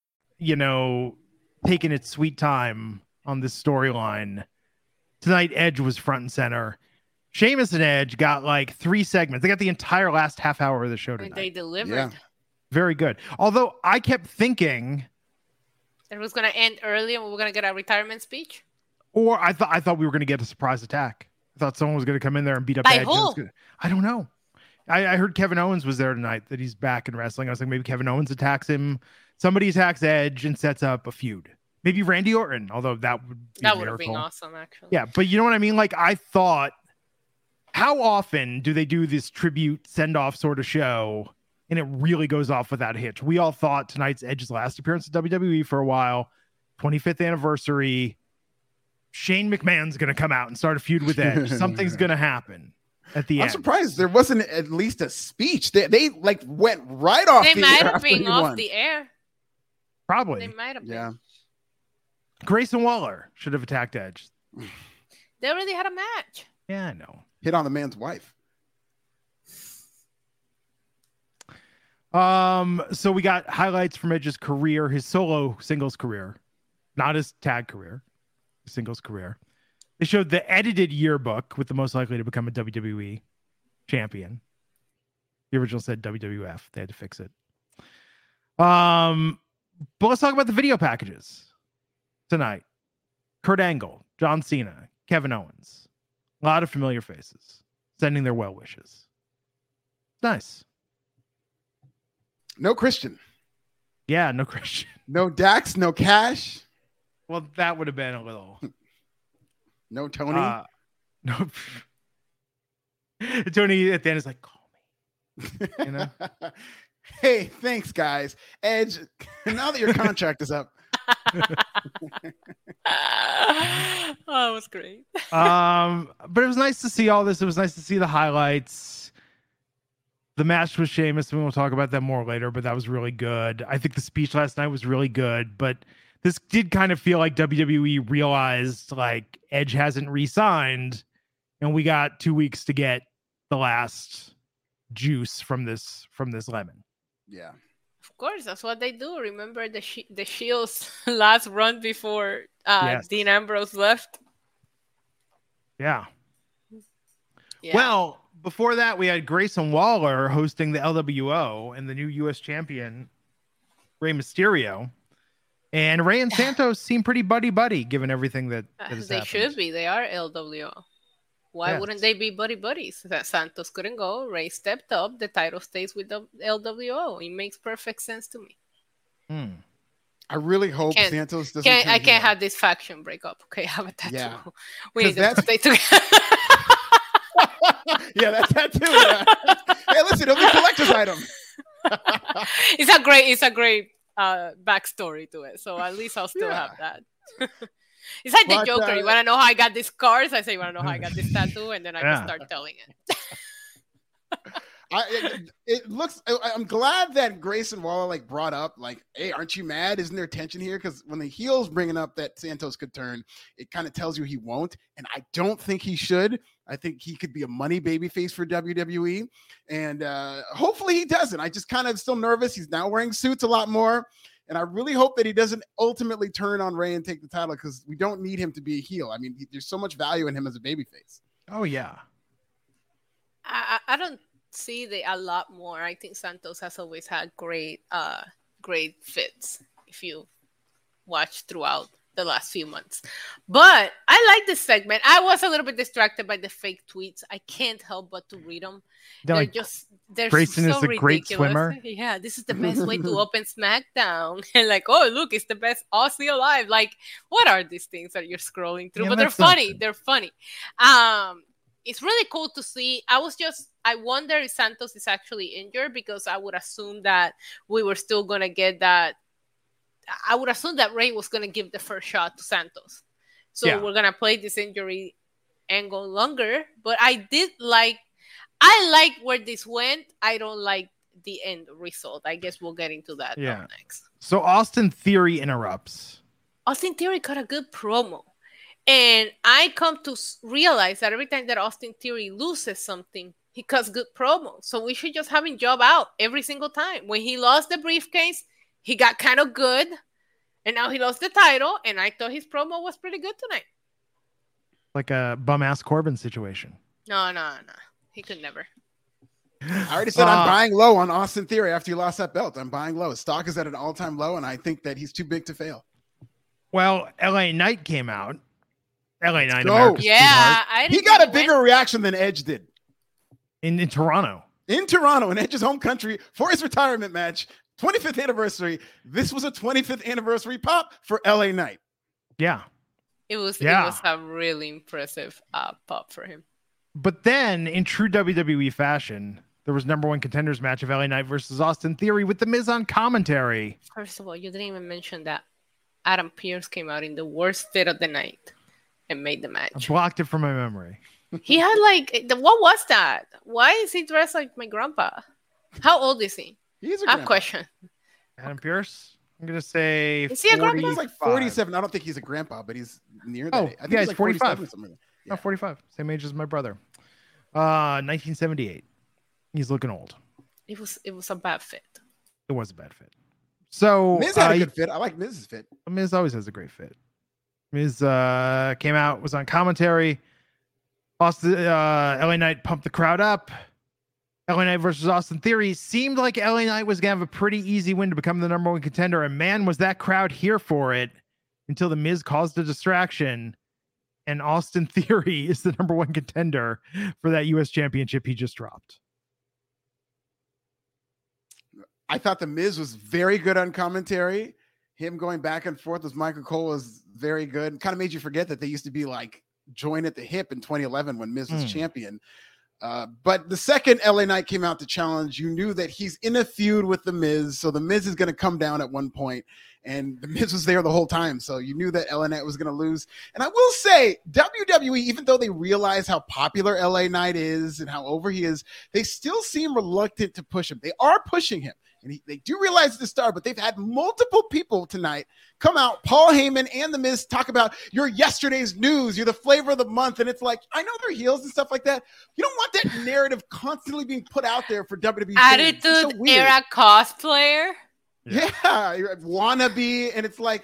You know, taking its sweet time on this storyline. Tonight, Edge was front and center. Sheamus and Edge got like three segments. They got the entire last half hour of the show And tonight. they delivered. Yeah. Very good. Although I kept thinking, It was gonna end early, and we were gonna get a retirement speech. or I thought I thought we were going to get a surprise attack. I thought someone was going to come in there and beat up By Edge. and who? gonna- I don't know. I, I heard Kevin Owens was there tonight. That he's back in wrestling. I was like, maybe Kevin Owens attacks him. Somebody attacks Edge and sets up a feud. Maybe Randy Orton. Although that would be That would have been awesome, actually. Yeah, but you know what I mean? Like I thought how often do they do this tribute send off sort of show and it really goes off without a hitch? We all thought tonight's Edge's last appearance at WWE for a while, 25th anniversary. Shane McMahon's going to come out and start a feud with Edge. <laughs> Something's going to happen at the end. I'm end. surprised there wasn't at least a speech. They, they like went right off. They the might have been off the air. They Probably. might have been. Yeah. Grayson Waller should have attacked Edge. They already had a match. Yeah, I know. Hit on the man's wife. Um, so we got highlights from Edge's career, his solo singles career, not his tag career, his singles career. They showed the edited yearbook with the most likely to become a WWE champion. The original said WWF. They had to fix it. Um, but let's talk about the video packages tonight. Kurt Angle, John Cena, Kevin Owens. A lot of familiar faces sending their well wishes. Nice. No Christian. Yeah, no Christian. <laughs> No Dax. No Cash. Well, that would have been a little. <laughs> No Tony. Uh, <laughs> no. Tony at the end is like, call me. you know? Hey, thanks, guys. Edge, now that your contract is up, <laughs> oh, it was great. <laughs> Um, but it was nice to see all this. It was nice to see the highlights. The match with Sheamus, and we'll talk about that more later, but that was really good. I think the speech last night was really good, but this did kind of feel like WWE realized like Edge hasn't re-signed, and we got two weeks to get the last juice from this from this lemon. Yeah. Of course, that's what they do. Remember the Sh- the Shield's <laughs> last run before uh, Yes. Dean Ambrose left. Yeah. Yeah. Well, before that, we had Grayson Waller hosting the LWO and the new U.S. champion, Rey Mysterio. And Rey and <sighs> Santos seem pretty buddy buddy given everything that, Uh, that has they happened. should be. They are LWO. Why Yes. wouldn't they be buddy buddies? Santos couldn't go. Rey stepped up. The title stays with the LWO. It makes perfect sense to me. Hmm. I really hope Can't- Santos doesn't. Can't, I can't have this faction break up. Okay, <laughs> have a tattoo. Yeah. <laughs> We need to stay together. <laughs> yeah, that's that too. Yeah. hey, listen, it'll be a collector's item. it's a great it's a great uh backstory to it so at least i'll still have that it's like the But, joker you uh, want to know how i got these scars i say you want to know how i got this <laughs> tattoo and then i Yeah. just start telling it <laughs> I, it, it looks. I, I'm glad that Grayson Waller like brought up like, "Hey, aren't you mad? Isn't there tension here?" Because when the heels bringing up that Santos could turn, it kind of tells you he won't, and I don't think he should. I think he could be a money baby face for WWE, and uh, hopefully he doesn't. I just kind of still nervous. He's now wearing suits a lot more, and I really hope that he doesn't ultimately turn on Rey and take the title because we don't need him to be a heel. I mean, he, there's so much value in him as a baby face. Oh yeah. I, I I don't see the a lot more i think santos has always had great uh great fits if you watch throughout the last few months. But I like this segment. I was a little bit distracted by the fake tweets. I can't help but to read them. They're They're like, just they're Grayson so is a ridiculous. great swimmer. <laughs> Yeah, this is the best way to open SmackDown. <laughs> And like, oh look, it's the best Aussie alive. Like, what are these things that you're scrolling through? Yeah, but they're funny. They're funny. Um, it's really cool to see. I was just I wonder if Santos is actually injured because I would assume that we were still gonna get that. I would assume that Rey was gonna give the first shot to Santos. So Yeah. we're gonna play this injury angle longer. But I did like I like where this went. I don't like the end result. I guess we'll get into that Yeah. next. So Austin Theory interrupts. Austin Theory got a good promo. And I come to realize that every time that Austin Theory loses something, he cuts good promos. So we should just have him job out every single time. When he lost the briefcase, he got kind of good. And now he lost the title. And I thought his promo was pretty good tonight. Like a bum ass Corbin situation. No, no, no. He could never. I already said Uh, I'm buying low on Austin Theory after he lost that belt. I'm buying low. His stock is at an all time low, and I think that he's too big to fail. Well, LA Knight came out. LA Knight, go. America's Yeah, I didn't He got a bigger went- reaction than Edge did in, in Toronto. in Toronto in Edge's home country for his retirement match, 25th anniversary. This was a 25th anniversary pop for LA Knight. Yeah. It was Yeah. it was a really impressive uh, pop for him. But then, in true WWE fashion, there was number one contenders match of LA Knight versus Austin Theory with the Miz on commentary. First of all, you didn't even mention that Adam Pearce came out in the worst fit of the night and made the match. I blocked it from my memory. he had like the, what was that? Why is he dressed like my grandpa? How old is he? He's a I have a grandpa. question. Adam Pearce. I'm gonna say. Is he a grandpa? He's like 47. I don't think he's a grandpa, but he's near that. Oh, age. I think yeah, he's he's like 45. 47 or something. No, Yeah. 45. Same age as my brother. Uh, 1978. He's looking old. It was it was a bad fit. It was a bad fit. So Miz had uh, a good fit. I like Miz's fit. Miz always has a great fit. Miz uh, came out, was on commentary. Austin, uh, LA Knight pumped the crowd up. LA Knight versus Austin Theory seemed like LA Knight was gonna have a pretty easy win to become the number one contender, and man, was that crowd here for it until the Miz caused a distraction, and Austin <laughs> Theory is the number one contender for that U.S. Championship he just dropped. I thought the Miz was very good on commentary. Him going back and forth with Michael Cole was very good. Kind of made you forget that they used to be like join at the hip in 2011 when Miz was Mm. champion. Uh, but the second LA Knight came out to challenge, you knew that he's in a feud with the Miz, so the Miz is going to come down at one point, and the Miz was there the whole time, so you knew that LA Knight was going to lose. And I will say, WWE, even though they realize how popular LA Knight is and how over he is, they still seem reluctant to push him. They are pushing him, and he, they do realize the star, but they've had multiple people tonight come out, Paul Heyman and The Miz, talk about your yesterday's news, you're the flavor of the month. And it's like, I know they're heels and stuff like that. You don't want that narrative constantly being put out there for WWE. It's so Attitude era cosplayer. Yeah, you're wannabe. And it's like,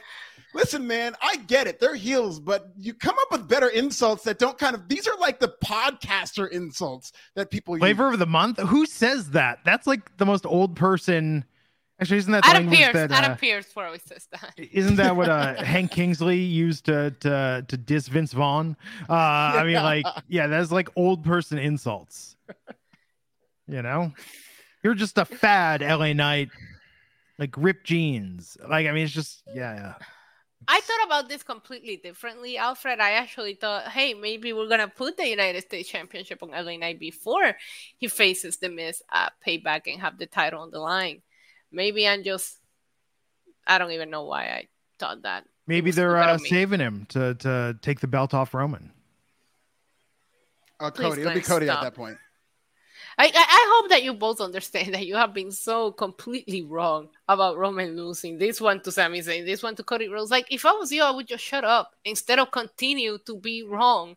listen, man, I get it. They're heels, but you come up with better insults that don't kind of, these are like the podcaster insults that people use. Flavor of the month? Who says that? That's like the most old person. Actually, isn't that the Adam language Pearce. that? Adam uh, Pearce always says that. <laughs> Isn't that what uh, <laughs> Hank Kingsley used to to to diss Vince Vaughn? Uh, I mean, like, <laughs> yeah, that's like old person insults. You know, you're just a fad, LA Knight, like ripped jeans. Like, I mean, it's just yeah, yeah. I thought about this completely differently, Alfred. I actually thought, hey, maybe we're gonna put the United States Championship on LA Knight before he faces the Miz at Payback and have the title on the line. Maybe I'm just, I don't even know why I thought that. Maybe they're uh, saving him to to take the belt off Roman. Oh, Please, Cody. It'll be Glenn, Cody at that point. I, I I hope that you both understand that you have been so completely wrong about Roman losing this one to Sami Zayn, this one to Cody Rhodes. Like if I was you, I would just shut up instead of continue to be wrong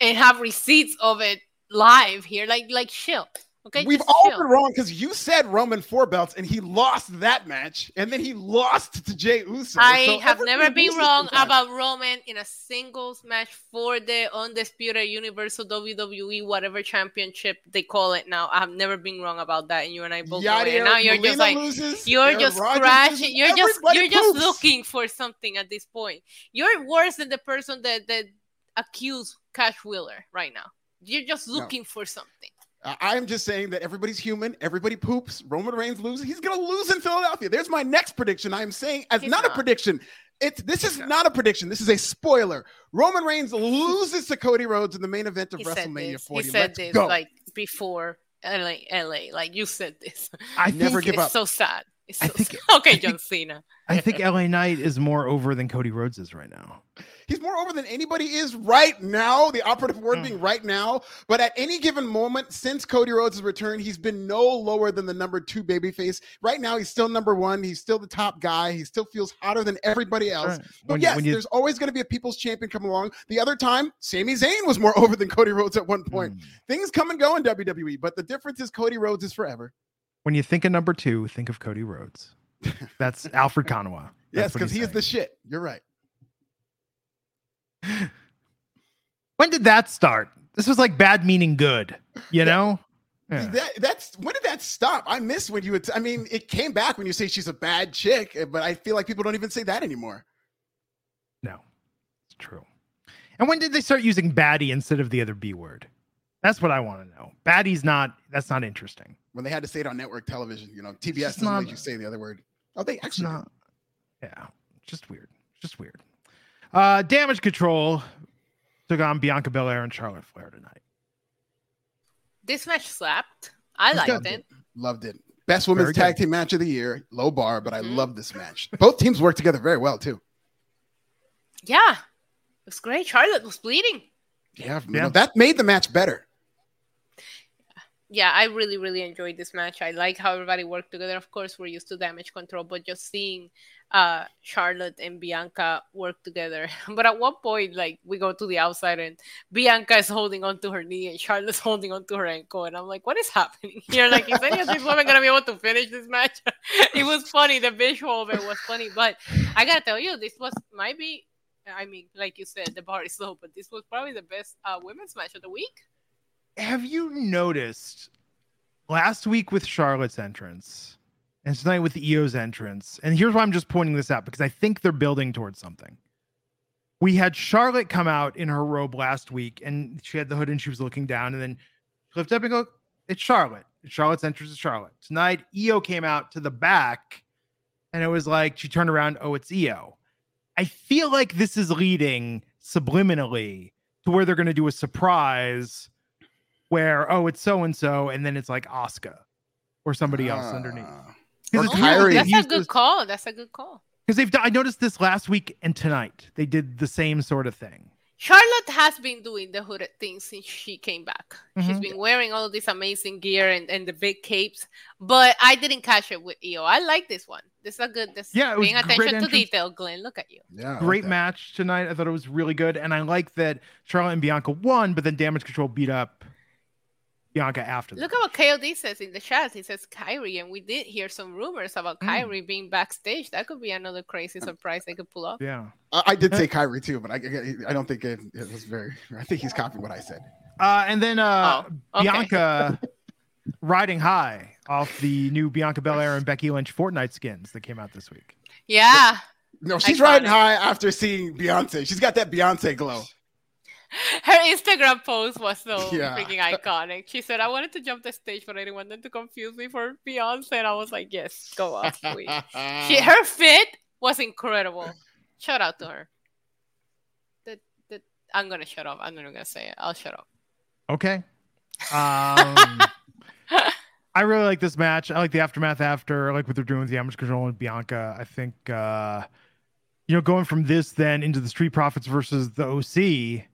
and have receipts of it live here. Like like chill. Okay, We've all chill. been wrong because you said Roman four belts and he lost that match, and then he lost to Jey Uso. I So have never been wrong about Roman in a singles match for the undisputed Universal WWE whatever championship they call it now. I've never been wrong about that, and you and I both know. And now you're Molina just like loses, you're just scratching. You're just you're just looking for something at this point. You're worse than the person that that accused Cash Wheeler right now. You're just No. looking for something. I- I'm just saying that everybody's human. Everybody poops. Roman Reigns loses. He's gonna lose in Philadelphia. There's my next prediction. I'm saying as He's not, a prediction. It's this is not. not a prediction. This is a spoiler. Roman Reigns loses to Cody Rhodes in the main event of He WrestleMania this. 40. He said Let's this go. like before LA, LA. Like you said this. I Never give it's up. so sad. It's I think- <laughs> Okay, I John think- Cena. I think <laughs> LA Knight is more over than Cody Rhodes is right now. He's more over than anybody is right now. The operative word Mm. being right now. But at any given moment since Cody Rhodes' return, he's been no lower than the number two babyface. Right now, he's still number one. He's still the top guy. He still feels hotter than everybody else. Right. But When, yes, when you, there's always going to be a people's champion come along. The other time, Sami Zayn was more <laughs> over than Cody Rhodes at one point. Mm. Things come and go in WWE, but the difference is Cody Rhodes is forever. When you think of number two, think of Cody Rhodes. That's Alfred <laughs> Konuwa. yes, because he he's is the shit. You're right. <laughs> When did that start? This was like bad meaning good, you know? Yeah. That, that's when did that stop? I miss when you would. I mean, it came back when you say she's a bad chick, eh, but I feel like people don't even say that anymore. No, it's true. And when did they start using baddie instead of the other B word? That's what I want to know. Baddie's not, that's not interesting. When they had to say it on network television, you know, TBS just doesn't not- let you say the other word. Oh, they actually. do. not, yeah, just weird. Just weird. Uh, damage control took on Bianca Belair and Charlotte Flair tonight. This match slapped. I It's liked good. it. Loved it. Best women's Very tag good. team match of the year. Low bar, but I Mhm. love this match. Both teams worked together very well too. Yeah, it was great. Charlotte was bleeding. Yeah, you Yeah. know, that made the match better. Yeah, I really, really enjoyed this match. I like how everybody worked together. Of course, we're used to damage control, but just seeing uh Charlotte and Bianca work together. <laughs> But at one point, like we go to the outside and Bianca is holding onto her knee and Charlotte's <laughs> holding onto her ankle, and I'm like, what is happening <laughs> here? Like, is any of these women gonna be able to finish this match? it was funny. The visual of it was funny, but I gotta tell you, this was might be. I mean, like you said, the bar is low, but this was probably the best uh, women's match of the week. Have you noticed last week with Charlotte's entrance and tonight with Io's entrance? And here's why I'm just pointing this out because I think they're building towards something. We had Charlotte come out in her robe last week and she had the hood and she was looking down and then she lifted up and go, It's Charlotte. Charlotte's entrance is Charlotte. Tonight, Io came out to the back and it was like she turned around, Oh, it's Io. I feel like this is leading subliminally to where they're going to do a surprise where oh it's so and so and then it's like Asuka or somebody else underneath. Ah. Because Or it's Kairi. they That's a good this- call. That's a good call. Because they've done, I noticed this last week and tonight. They did the same sort of thing. Charlotte has been doing the hooded thing since she came back. She's Mhm. been wearing all of this amazing gear and, and the big capes, but I didn't catch it with Io. I like this one. This is a good. This Yeah, paying great attention to detail. Glenn, look at you. Yeah, Great that. match tonight. I thought it was really good. And I like that Charlotte and Bianca won, but then Damage Control beat up Bianca after that. Look at what KOD says in the chat. He says Kairi, and we did hear some rumors about Mm. Kairi being backstage. That could be another crazy surprise they could pull off. Yeah. I, I did say Kairi too, but I, I don't think it, it was very. I think he's copying what I said. Uh, and then uh, Oh, okay. Bianca <laughs> riding high off the new Bianca Belair and Becky Lynch Fortnite skins that came out this week. Yeah. No, she's Iconic. riding high after seeing Beyonce. She's got that Beyonce glow. <laughs> Her Instagram post was so Yeah. freaking iconic. She said, I wanted to jump the stage, but I didn't want them to confuse me for Beyonce. And I was like, yes, go <laughs> off, please. she, her fit was incredible. Shout out to her. The, the, I'm going to shut up. I'm not to say it. I'll shut up. Okay. Um, <laughs> I really like this match. I like the aftermath after. I like what they're doing with the damage control and Bianca. I think uh you know, going from this then into the Street Profits versus the OC,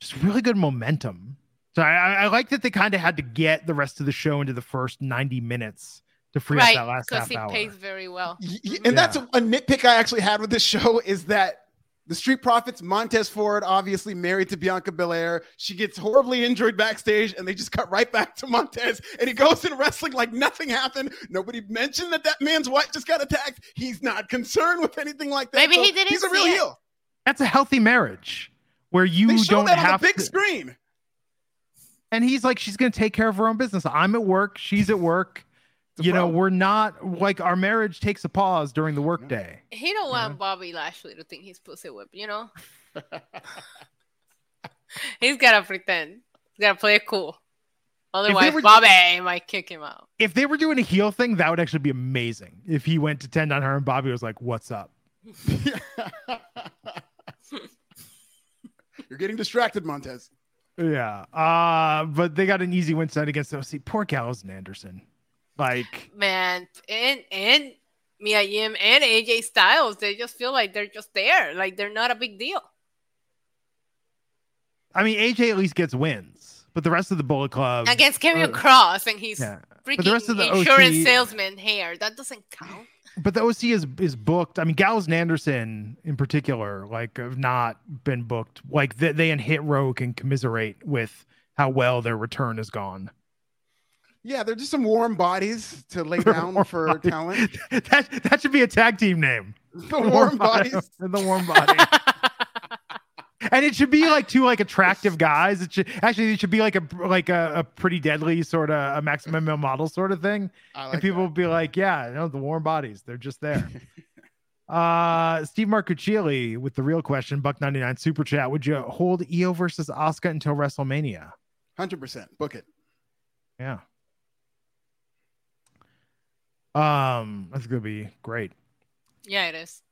just really good momentum. So I, I I like that they kind of had to get the rest of the show into the first 90 minutes to free right. up that last Because half it hour. pays very well. Y- y- mm-hmm. and that's a, a nitpick I actually had with this show is that The Street Profits, Montez Ford, obviously married to Bianca Belair. She gets horribly injured backstage, and they just cut right back to Montez. And he goes in wrestling like nothing happened. Nobody mentioned that that man's wife just got attacked. He's not concerned with anything like that. Maybe So he didn't He's a real it. heel. That's a healthy marriage where you They show don't that on have the big to. screen. And he's like, she's going to take care of her own business. I'm at work. She's at work. It's a You know, we're not like our marriage takes a pause during the workday. He don't want Bobby Lashley to think he's pussy whip, you know? <laughs> He's gotta pretend. He's gotta play it cool. Otherwise, were- Bobby might kick him out. If they were doing a heel thing, that would actually be amazing. If he went to tend on her and Bobby was like, "What's up?" <laughs> You're getting distracted, Montez. Yeah. Uh, but they got an easy win tonight against OC. Poor Gallows and Anderson. Like, Man, and and Mia Yim and AJ Styles, they just feel like they're just there. Like they're not a big deal. I mean, AJ at least gets wins, but the rest of the Bullet Club Against Kevin uh, Kross and he's yeah. freaking But the rest of the insurance OC salesman hair. That doesn't count. but the OC is is booked. I mean, Gallows and Anderson in particular, like, have not been booked. Like, they, they and Hit Row can commiserate with how well their return has gone. Yeah, they're just some warm bodies to lay <laughs> down for bodies. talent. <laughs> that that should be a tag team name. The warm bodies. <laughs> the warm body. And it should be like two like attractive guys. It should actually it should be like a like a, a pretty deadly sort of a maximum male model sort of thing. Like and people that. will be like, yeah, no, the warm bodies, they're just there. <laughs> uh Steve Marcuccioli with the real question, Buck 99 super chat. Would you hold Io versus Asuka until WrestleMania? 100%. Book it. Yeah. Um, that's gonna be great. yeah, it is.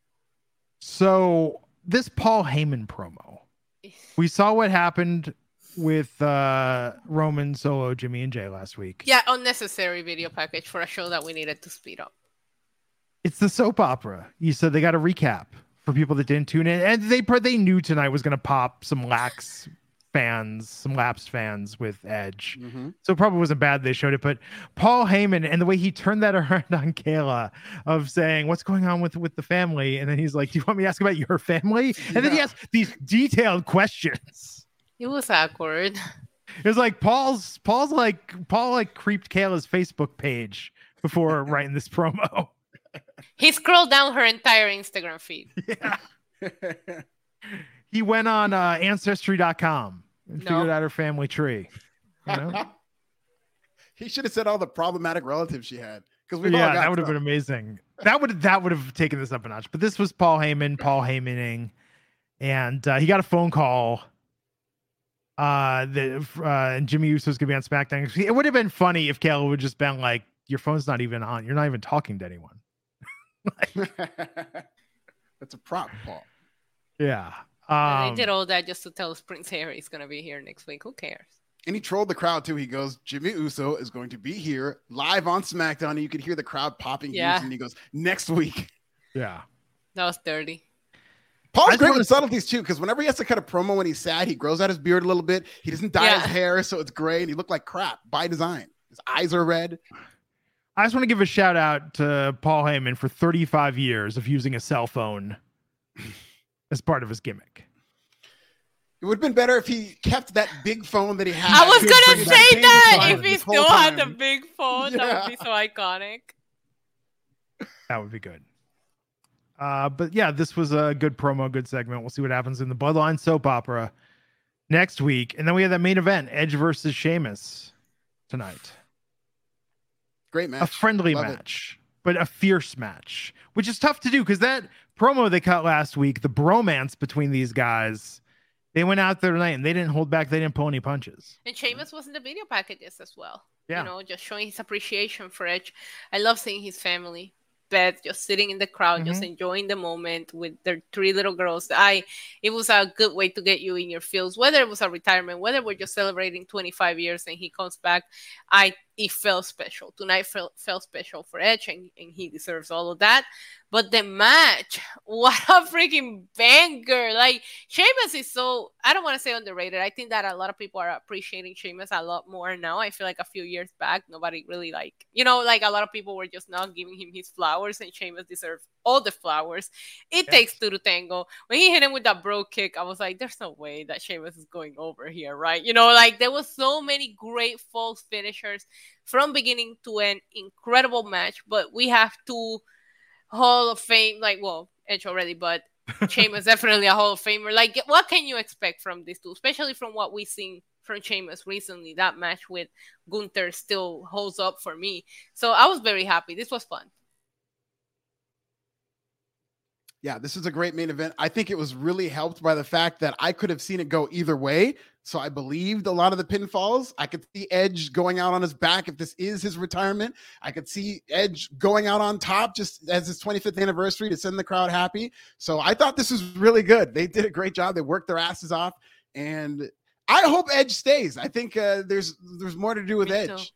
So this Paul Heyman promo, we saw what happened with uh Roman Solo, Jimmy and Jey last week. Yeah, unnecessary video package for a show that we needed to speed up. It's the soap opera. You said they got a recap for people that didn't tune in, and they they knew tonight was gonna pop some lax fans, some lapsed fans with Edge. Mhm. So it probably wasn't bad they showed it, but Paul Heyman and the way he turned that <laughs> around on Kayla of saying, What's going on with with the family? And then he's like, Do you want me to ask about your family? And then he asked these detailed questions. It was awkward. It was like Paul's Paul's like Paul like creeped Kayla's Facebook page before <laughs> writing this promo. He scrolled down her entire Instagram feed. <laughs> yeah. He went on uh, ancestry.com and No. figured out her family tree. You know? <laughs> he should have said all the problematic relatives she had. Because we yeah, that would have been amazing. That would that would have taken this up a notch. But this was Paul Heyman, Paul Heymaning, and uh, he got a phone call. Uh, that uh, and Jimmy Uso's gonna be on SmackDown. It would have been funny if Kayla would just been like, "Your phone's not even on. You're not even talking to anyone." <laughs> <laughs> That's a prop, Paul. Yeah. And Um, they did all that just to tell us Prince Harry is gonna be here next week. Who cares? And he trolled the crowd too. He goes, Jimmy Uso is going to be here live on SmackDown. And you could hear the crowd popping. Yeah. huge, And he goes, next week. yeah. That was dirty. Paul's I great with subtleties too, because whenever he has to cut a promo when he's sad, he grows out his beard a little bit. He doesn't dye Yeah. his hair, so it's gray, and he looked like crap by design. His eyes are red. I just want to give a shout out to Paul Heyman for 35 years of using a cell phone as part of his gimmick. It would have been better if he kept that big phone that he had. I was gonna say that if he still had the big phone, that would be so iconic. That would be good. Uh, but yeah, this was a good promo, good segment. We'll see what happens in the Bloodline soap opera next week. And then we have that main event, Edge versus Sheamus tonight. Great match. A friendly Love it. match, but a fierce match, which is tough to do because that promo they cut last week, the bromance between these guys, they went out there tonight and they didn't hold back. They didn't pull any punches. And Sheamus was in the video packages as well. Yeah. You know, just showing his appreciation for Edge. I love seeing his family. Beth just sitting in the crowd, just Mm-hmm. enjoying the moment with their three little girls. I it was a good way to get you in your feels, whether it was a retirement, whether we're just celebrating 25 years and he comes back. I it felt special. Tonight felt felt special for Edge, and, and he deserves all of that. But the match, <laughs> what a freaking banger! Like Sheamus is so I don't want to say underrated. I think that a lot of people are appreciating Sheamus a lot more now. I feel like a few years back, nobody really like you know, like a lot of people were just not giving him his flowers, and Sheamus deserves all the flowers. It yes. takes two to tango. When he hit him with that bro kick, I was like, there's no way that Sheamus is going over here, right? You know, like there was so many great false finishers from beginning to end. Incredible match, but we have two Hall of Fame, like well, Edge already, but <laughs> Sheamus definitely a Hall of Famer. Like, what can you expect from these two, especially from what we've seen from Sheamus recently? That match with Gunther still holds up for me. So I was very happy. This was fun yeah, this is a great main event. I think it was really helped by the fact that I could have seen it go either way. So I believed a lot of the pinfalls. I could see Edge going out on his back if this is his retirement. I could see Edge going out on top just as his 25th anniversary to send the crowd happy. So I thought this was really good. They did a great job. They worked their asses off. And I hope Edge stays. I think uh, there's there's more to do with Edge.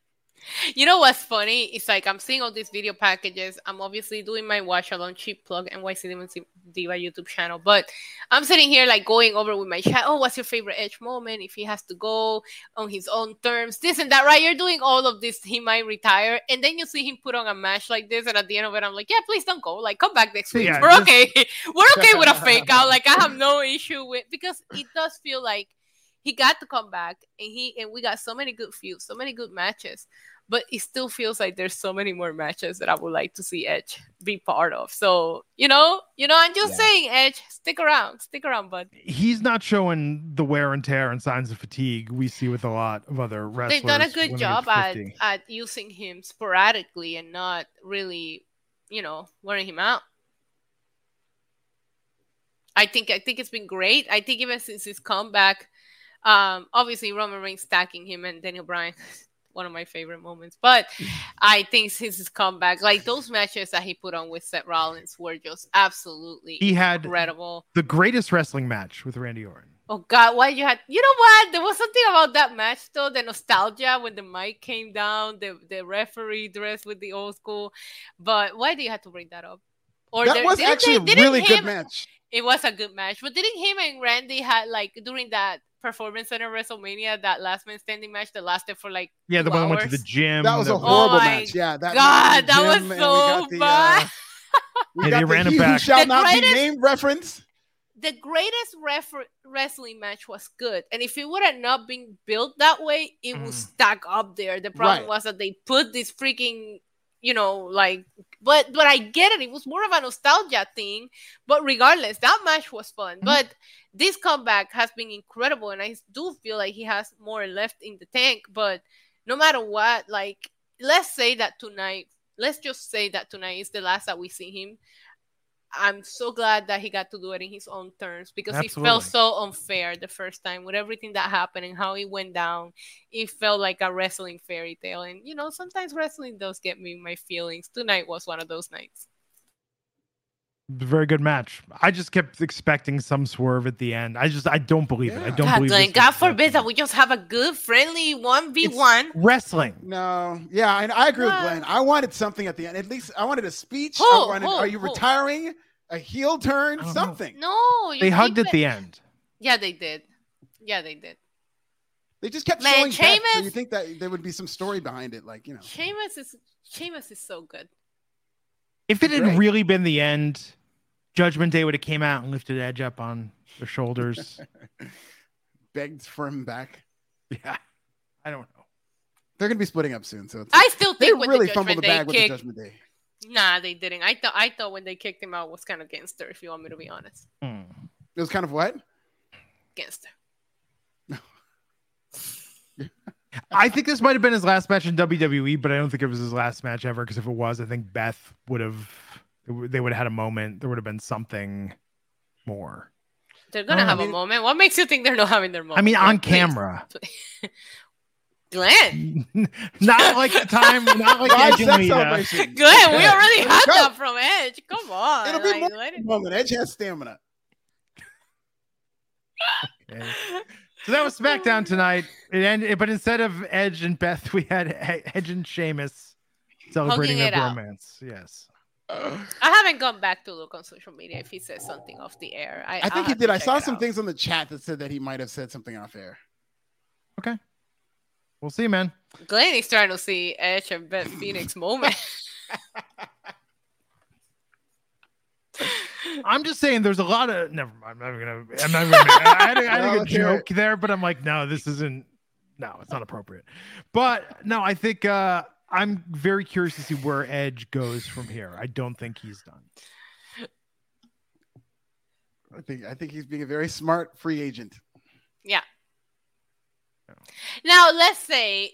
You know what's funny? It's like I'm seeing all these video packages. I'm obviously doing my watch along cheap plug NYC Demon Diva YouTube channel, but I'm sitting here like going over with my chat. Oh, what's your favorite Edge moment? If he has to go on his own terms, this and that, right? You're doing all of this. He might retire, and then you see him put on a match like this, and at the end of it, I'm like, yeah, please don't go. Like, come back next week. Yeah, We're just... okay. <laughs> We're okay with a <laughs> fake out. Like, I have no issue with because it does feel like he got to come back, and he and we got so many good feuds, so many good matches but it still feels like there's so many more matches that I would like to see Edge be part of. So, you know, you know, I'm just yeah. saying, Edge, stick around, stick around, bud. He's not showing the wear and tear and signs of fatigue we see with a lot of other wrestlers. They've done a good job at, at using him sporadically and not really, you know, wearing him out. I think I think it's been great. I think even since his comeback, um, obviously Roman Reigns stacking him and Daniel Bryan <laughs> one of my favorite moments. But <laughs> I think since his comeback, like those matches that he put on with Seth Rollins were just absolutely he had incredible. The greatest wrestling match with Randy Orton. Oh God, why you had you know what? There was something about that match though, the nostalgia when the mic came down, the the referee dressed with the old school. But why do you have to bring that up? Or that was actually they, a really him, good match. It was a good match, but didn't him and Randy had like during that Performance Center WrestleMania, that last man standing match that lasted for like yeah, the one went to the gym. That was a horrible oh match. Yeah, that God, that was so the, bad. Uh, we got the ran he back. Shall the not greatest, be named reference. The greatest refer- wrestling match was good, and if it would have not been built that way, it mm. would stack up there. The problem right. was that they put this freaking you know, like, but but I get it. It was more of a nostalgia thing. But regardless, that match was fun. Mm-hmm. But this comeback has been incredible, and I do feel like he has more left in the tank. But no matter what, like, let's say that tonight, let's just say that tonight is the last that we see him. I'm so glad that he got to do it in his own terms because Absolutely. it felt so unfair the first time with everything that happened and how it went down. It felt like a wrestling fairy tale. And you know, sometimes wrestling does get me my feelings. Tonight was one of those nights. Very good match. I just kept expecting some swerve at the end. I just I don't believe yeah. it. I don't God, believe it. God forbid that we just have a good friendly one v one wrestling. No, yeah, I, I agree with Glenn. I wanted something at the end. At least I wanted a speech. Oh, wanted, oh, are you oh. retiring? A heel turn? Something. No, they hugged at the end. Yeah, they did. Yeah, they did. They just kept Man, showing Sheamus, so you think that there would be some story behind it, like you know. Sheamus is Sheamus is so good. If it had Great. really been the end, Judgment Day would have came out and lifted Edge up on their shoulders, <laughs> begged for him back. Yeah, I don't know. They're gonna be splitting up soon, so I still think they really the fumbled the bag kick, with the Judgment Day. Nah, they didn't. I thought I thought when they kicked him out was kind of gangster. If you want me to be honest, hmm. it was kind of what gangster. <laughs> I think this might have been his last match in WWE, but I don't think it was his last match ever. Because if it was, I think Beth would have they would have had a moment. There would have been something more. They're gonna oh, have mean, a moment. What makes you think they're not having their moment? I mean, on camera. <laughs> Glenn. <laughs> not like the time, not like Edge and Lita. Glenn, we already had Go. that from Edge. Come on. It'll be like, more moment. Edge has stamina. <laughs> okay. So that was SmackDown tonight. It ended, but instead of Edge and Beth, we had Edge and Sheamus celebrating their romance. Yes. I haven't gone back to look on social media if he says something off the air. I, I I'll think he did. I saw some out. things on the chat that said that he might have said something off air. Okay. We'll see, man. Glenn is trying to see Edge and Beth Phoenix <laughs> moment. I'm just saying there's a lot of never mind. I'm not gonna I'm not gonna I had a, I had No, a <laughs> good let's joke there, but I'm like, no, this isn't no, it's not appropriate. But no, I think uh I'm very curious to see where Edge goes from here. I don't think he's done. I think I think he's being a very smart free agent. Yeah. Oh. Now let's say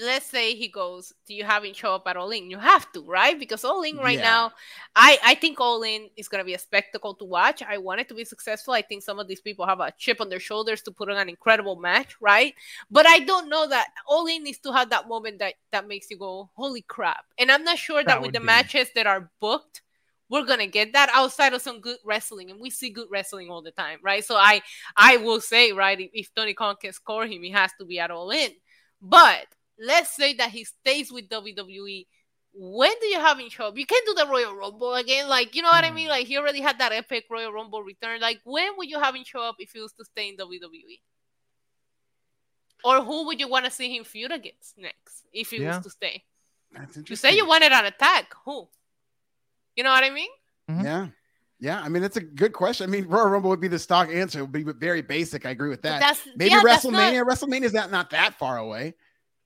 let's say he goes do you have him show up at all in? You have to right? Because all in right Yeah. now i i think all in is going to be a spectacle to watch. I want it to be successful. I think some of these people have a chip on their shoulders to put on an incredible match right? But i don't know that all in needs to have that moment that that makes you go holy crap. And i'm not sure that, That with the be- matches that are booked we're gonna get that outside of some good wrestling. And we see good wrestling all the time right? So i i will say right if, if tony khan can score him he has to be at all in. But let's say that he stays with wwe when do you have him show up you can't do the royal rumble again like you know what i mean Hmm. like he already had that epic royal rumble return like when would you have him show up if he was to stay in wwe or who would you want to see him feud against next if he Yeah. was to stay That's you say you wanted an attack who you know what i mean Yeah. Yeah. I mean, that's a good question. I mean, Royal Rumble would be the stock answer. It would be very basic. I agree with that. that's Maybe yeah, that's not- WrestleMania. WrestleMania is not, not that far away.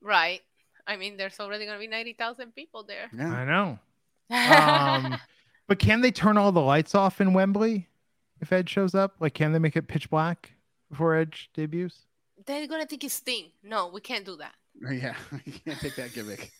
Right. I mean, there's already going to be 90,000 people there. Yeah. I know. <laughs> Um but can they turn all the lights off in Wembley if Edge shows up? Like can they make it pitch black before Edge debuts? They're going to think it's Sting. No, we can't do that. <laughs> Yeah. <laughs> You can't take that gimmick.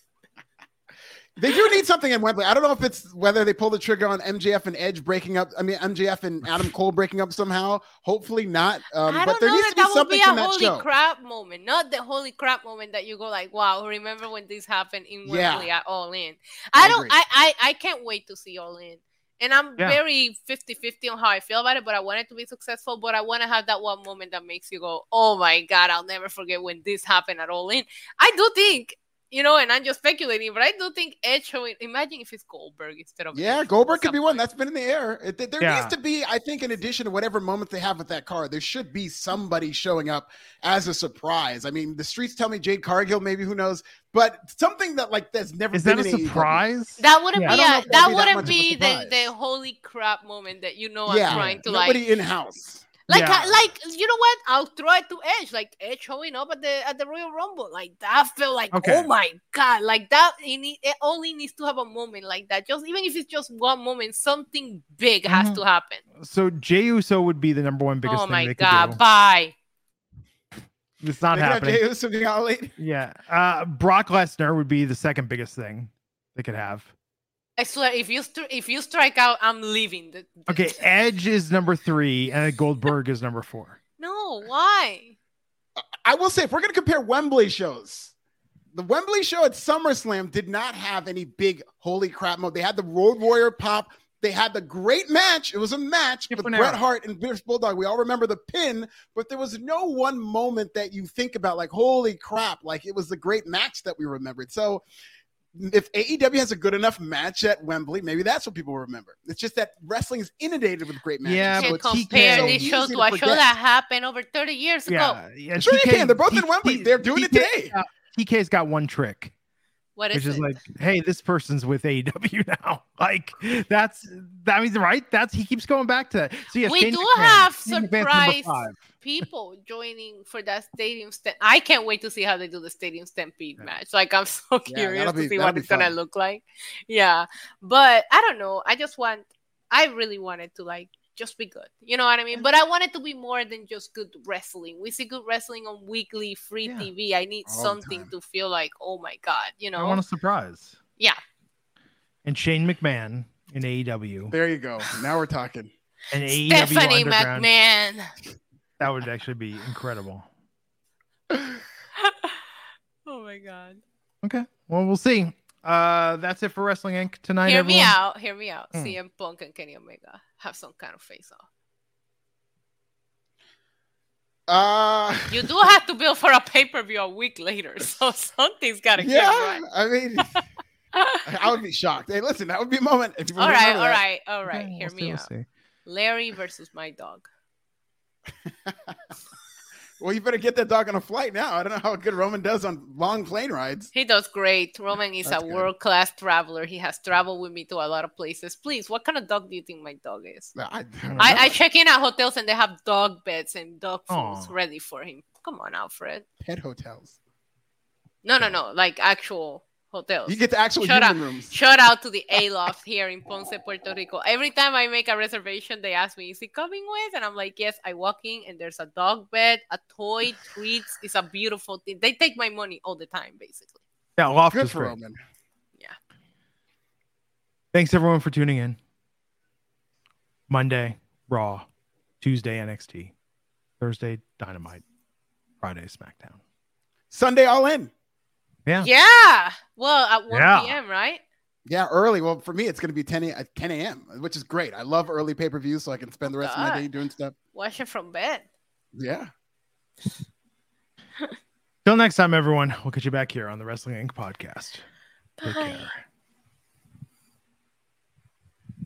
They do need something in Wembley. I don't know if it's whether they pull the trigger on MJF and Edge breaking up. I mean, MJF and Adam Cole breaking up somehow. Hopefully not. Um, I but don't there know needs that to be that would something be a from that holy crap moment. Not the holy crap moment that you go like, wow, remember when this happened in Yeah. Wembley at All In. I I don't. I, I, I can't wait to see All In. And I'm Yeah. very 50 50 on how I feel about it, but I want it to be successful. But I want to have that one moment that makes you go, oh my God, I'll never forget when this happened at All In. I do think, you know, and I'm just speculating, but I do think Edge showing, imagine if it's Goldberg instead of Yeah, Edge Goldberg could be one. That's been in the air. It- there Yeah. needs to be, I think, in addition to whatever moments they have with that card, there should be somebody showing up as a surprise. I mean, the streets tell me Jade Cargill, maybe who knows, but something that like that's never Is been that a in AEW. surprise? That wouldn't Yeah. Be don't a, that'd that be that wouldn't much of a be the, the holy crap moment that you know Yeah, I'm trying to nobody like in house. Like Yeah. I- like you know what I'll throw it to Edge like Edge showing up at the at the Royal Rumble like that felt like Okay. oh my god like that it, need, it only needs to have a moment like that just even if it's just one moment something big has Mhm. to happen So Jey Uso would be the number one biggest oh thing my they god could do. bye It's not They could have happening. Jey Uso being out late. Yeah. Uh, Brock Lesnar would be the second biggest thing they could have. I swear if you stri- if you strike out I'm leaving the, the- Okay, <laughs> Edge is number three, and Goldberg is number four. no why I will say, if we're going to compare Wembley shows, the Wembley show at SummerSlam did not have any big holy crap mode. They had the Road Warrior pop. They had the great match. It was a match with Bret. Hart and British Bulldog. We all remember the pin, but there was no one moment that you think about like, holy crap, like it was the great match that we remembered. So if AEW has a good enough match at Wembley, maybe that's what people remember. It's just that wrestling is inundated with great matches. Yeah, but it's TK compare so this show easy to to a show that happened over 30 years ago Yeah, yeah. Sure you TK can. They're both in Wembley. T- They're doing it today. uh, TK's got one trick, what is which is it like, hey, this person's with AEW <laughs> now. Like that's that means right. That's he keeps going back to that. So yes, We Shane do McMahon. have Shane surprise people joining for that stadium stamp. I can't wait to see how they do the stadium stampede Yeah. match. Like I'm <laughs> so curious that'll to see what be it's gonna look like. Yeah, but I don't know. I just want. I really wanted to like just be good. You know what I mean? But I want it to be more than just good wrestling. We see good wrestling on weekly free Yeah. TV. I need All something to feel like, oh my god, you know. I want a surprise. Yeah. And Shane McMahon in AEW There you go. Now we're talking. and AEW Stephanie Underground. McMahon. That would actually be incredible. <laughs> oh my god. Okay. Well, we'll see. Uh, that's it for Wrestling Inc. tonight. Hear everyone. me out. Hear me out. Hmm. CM Punk and Kenny Omega have some kind of face off. Uh You do have to bill for a pay per view a week later, <laughs> so something's got to yeah, get right. I mean, I <laughs> I would be shocked. Hey, listen, that would be a moment. If you all right, remember all that. right, all right. Okay, Hear we'll me see, we'll out. Larry versus my dog. <laughs> Well, you better get that dog on a flight now. I don't know how good Roman does on long plane rides. He does great. Roman is That's a world class traveler. He has traveled with me to a lot of places. Please, what kind of dog do you think my dog is? I, I, I. I check in at hotels and they have dog beds and dog foods ready for him. Come on, Alfred. pet hotels. No, no, no. Like actual hotels. You get the actual Shut human rooms. Shout out to the Aloft here in Ponce, Puerto Rico. Every time I make a reservation, they ask me, "Is he coming with?" And I'm like, "Yes." I walk in and there's a dog bed, a toy, treats. It's a beautiful thing. They take my money all the time, basically. Yeah, Loft Good is for great. Roman. Thanks everyone for tuning in. Monday, Raw. Tuesday, NXT. Thursday, Dynamite. Friday, SmackDown. Sunday all in. Yeah. Yeah. Well, at 1 Yeah. p.m., right? Yeah, early. Well, for me, it's going to be 10 a, at 10 a.m., which is great. I love early pay per views, so I can spend the rest of my day doing stuff. Watch it from bed. Yeah. Till next time, everyone. We'll catch you back here on the Wrestling Inc. podcast. Take Bye. care.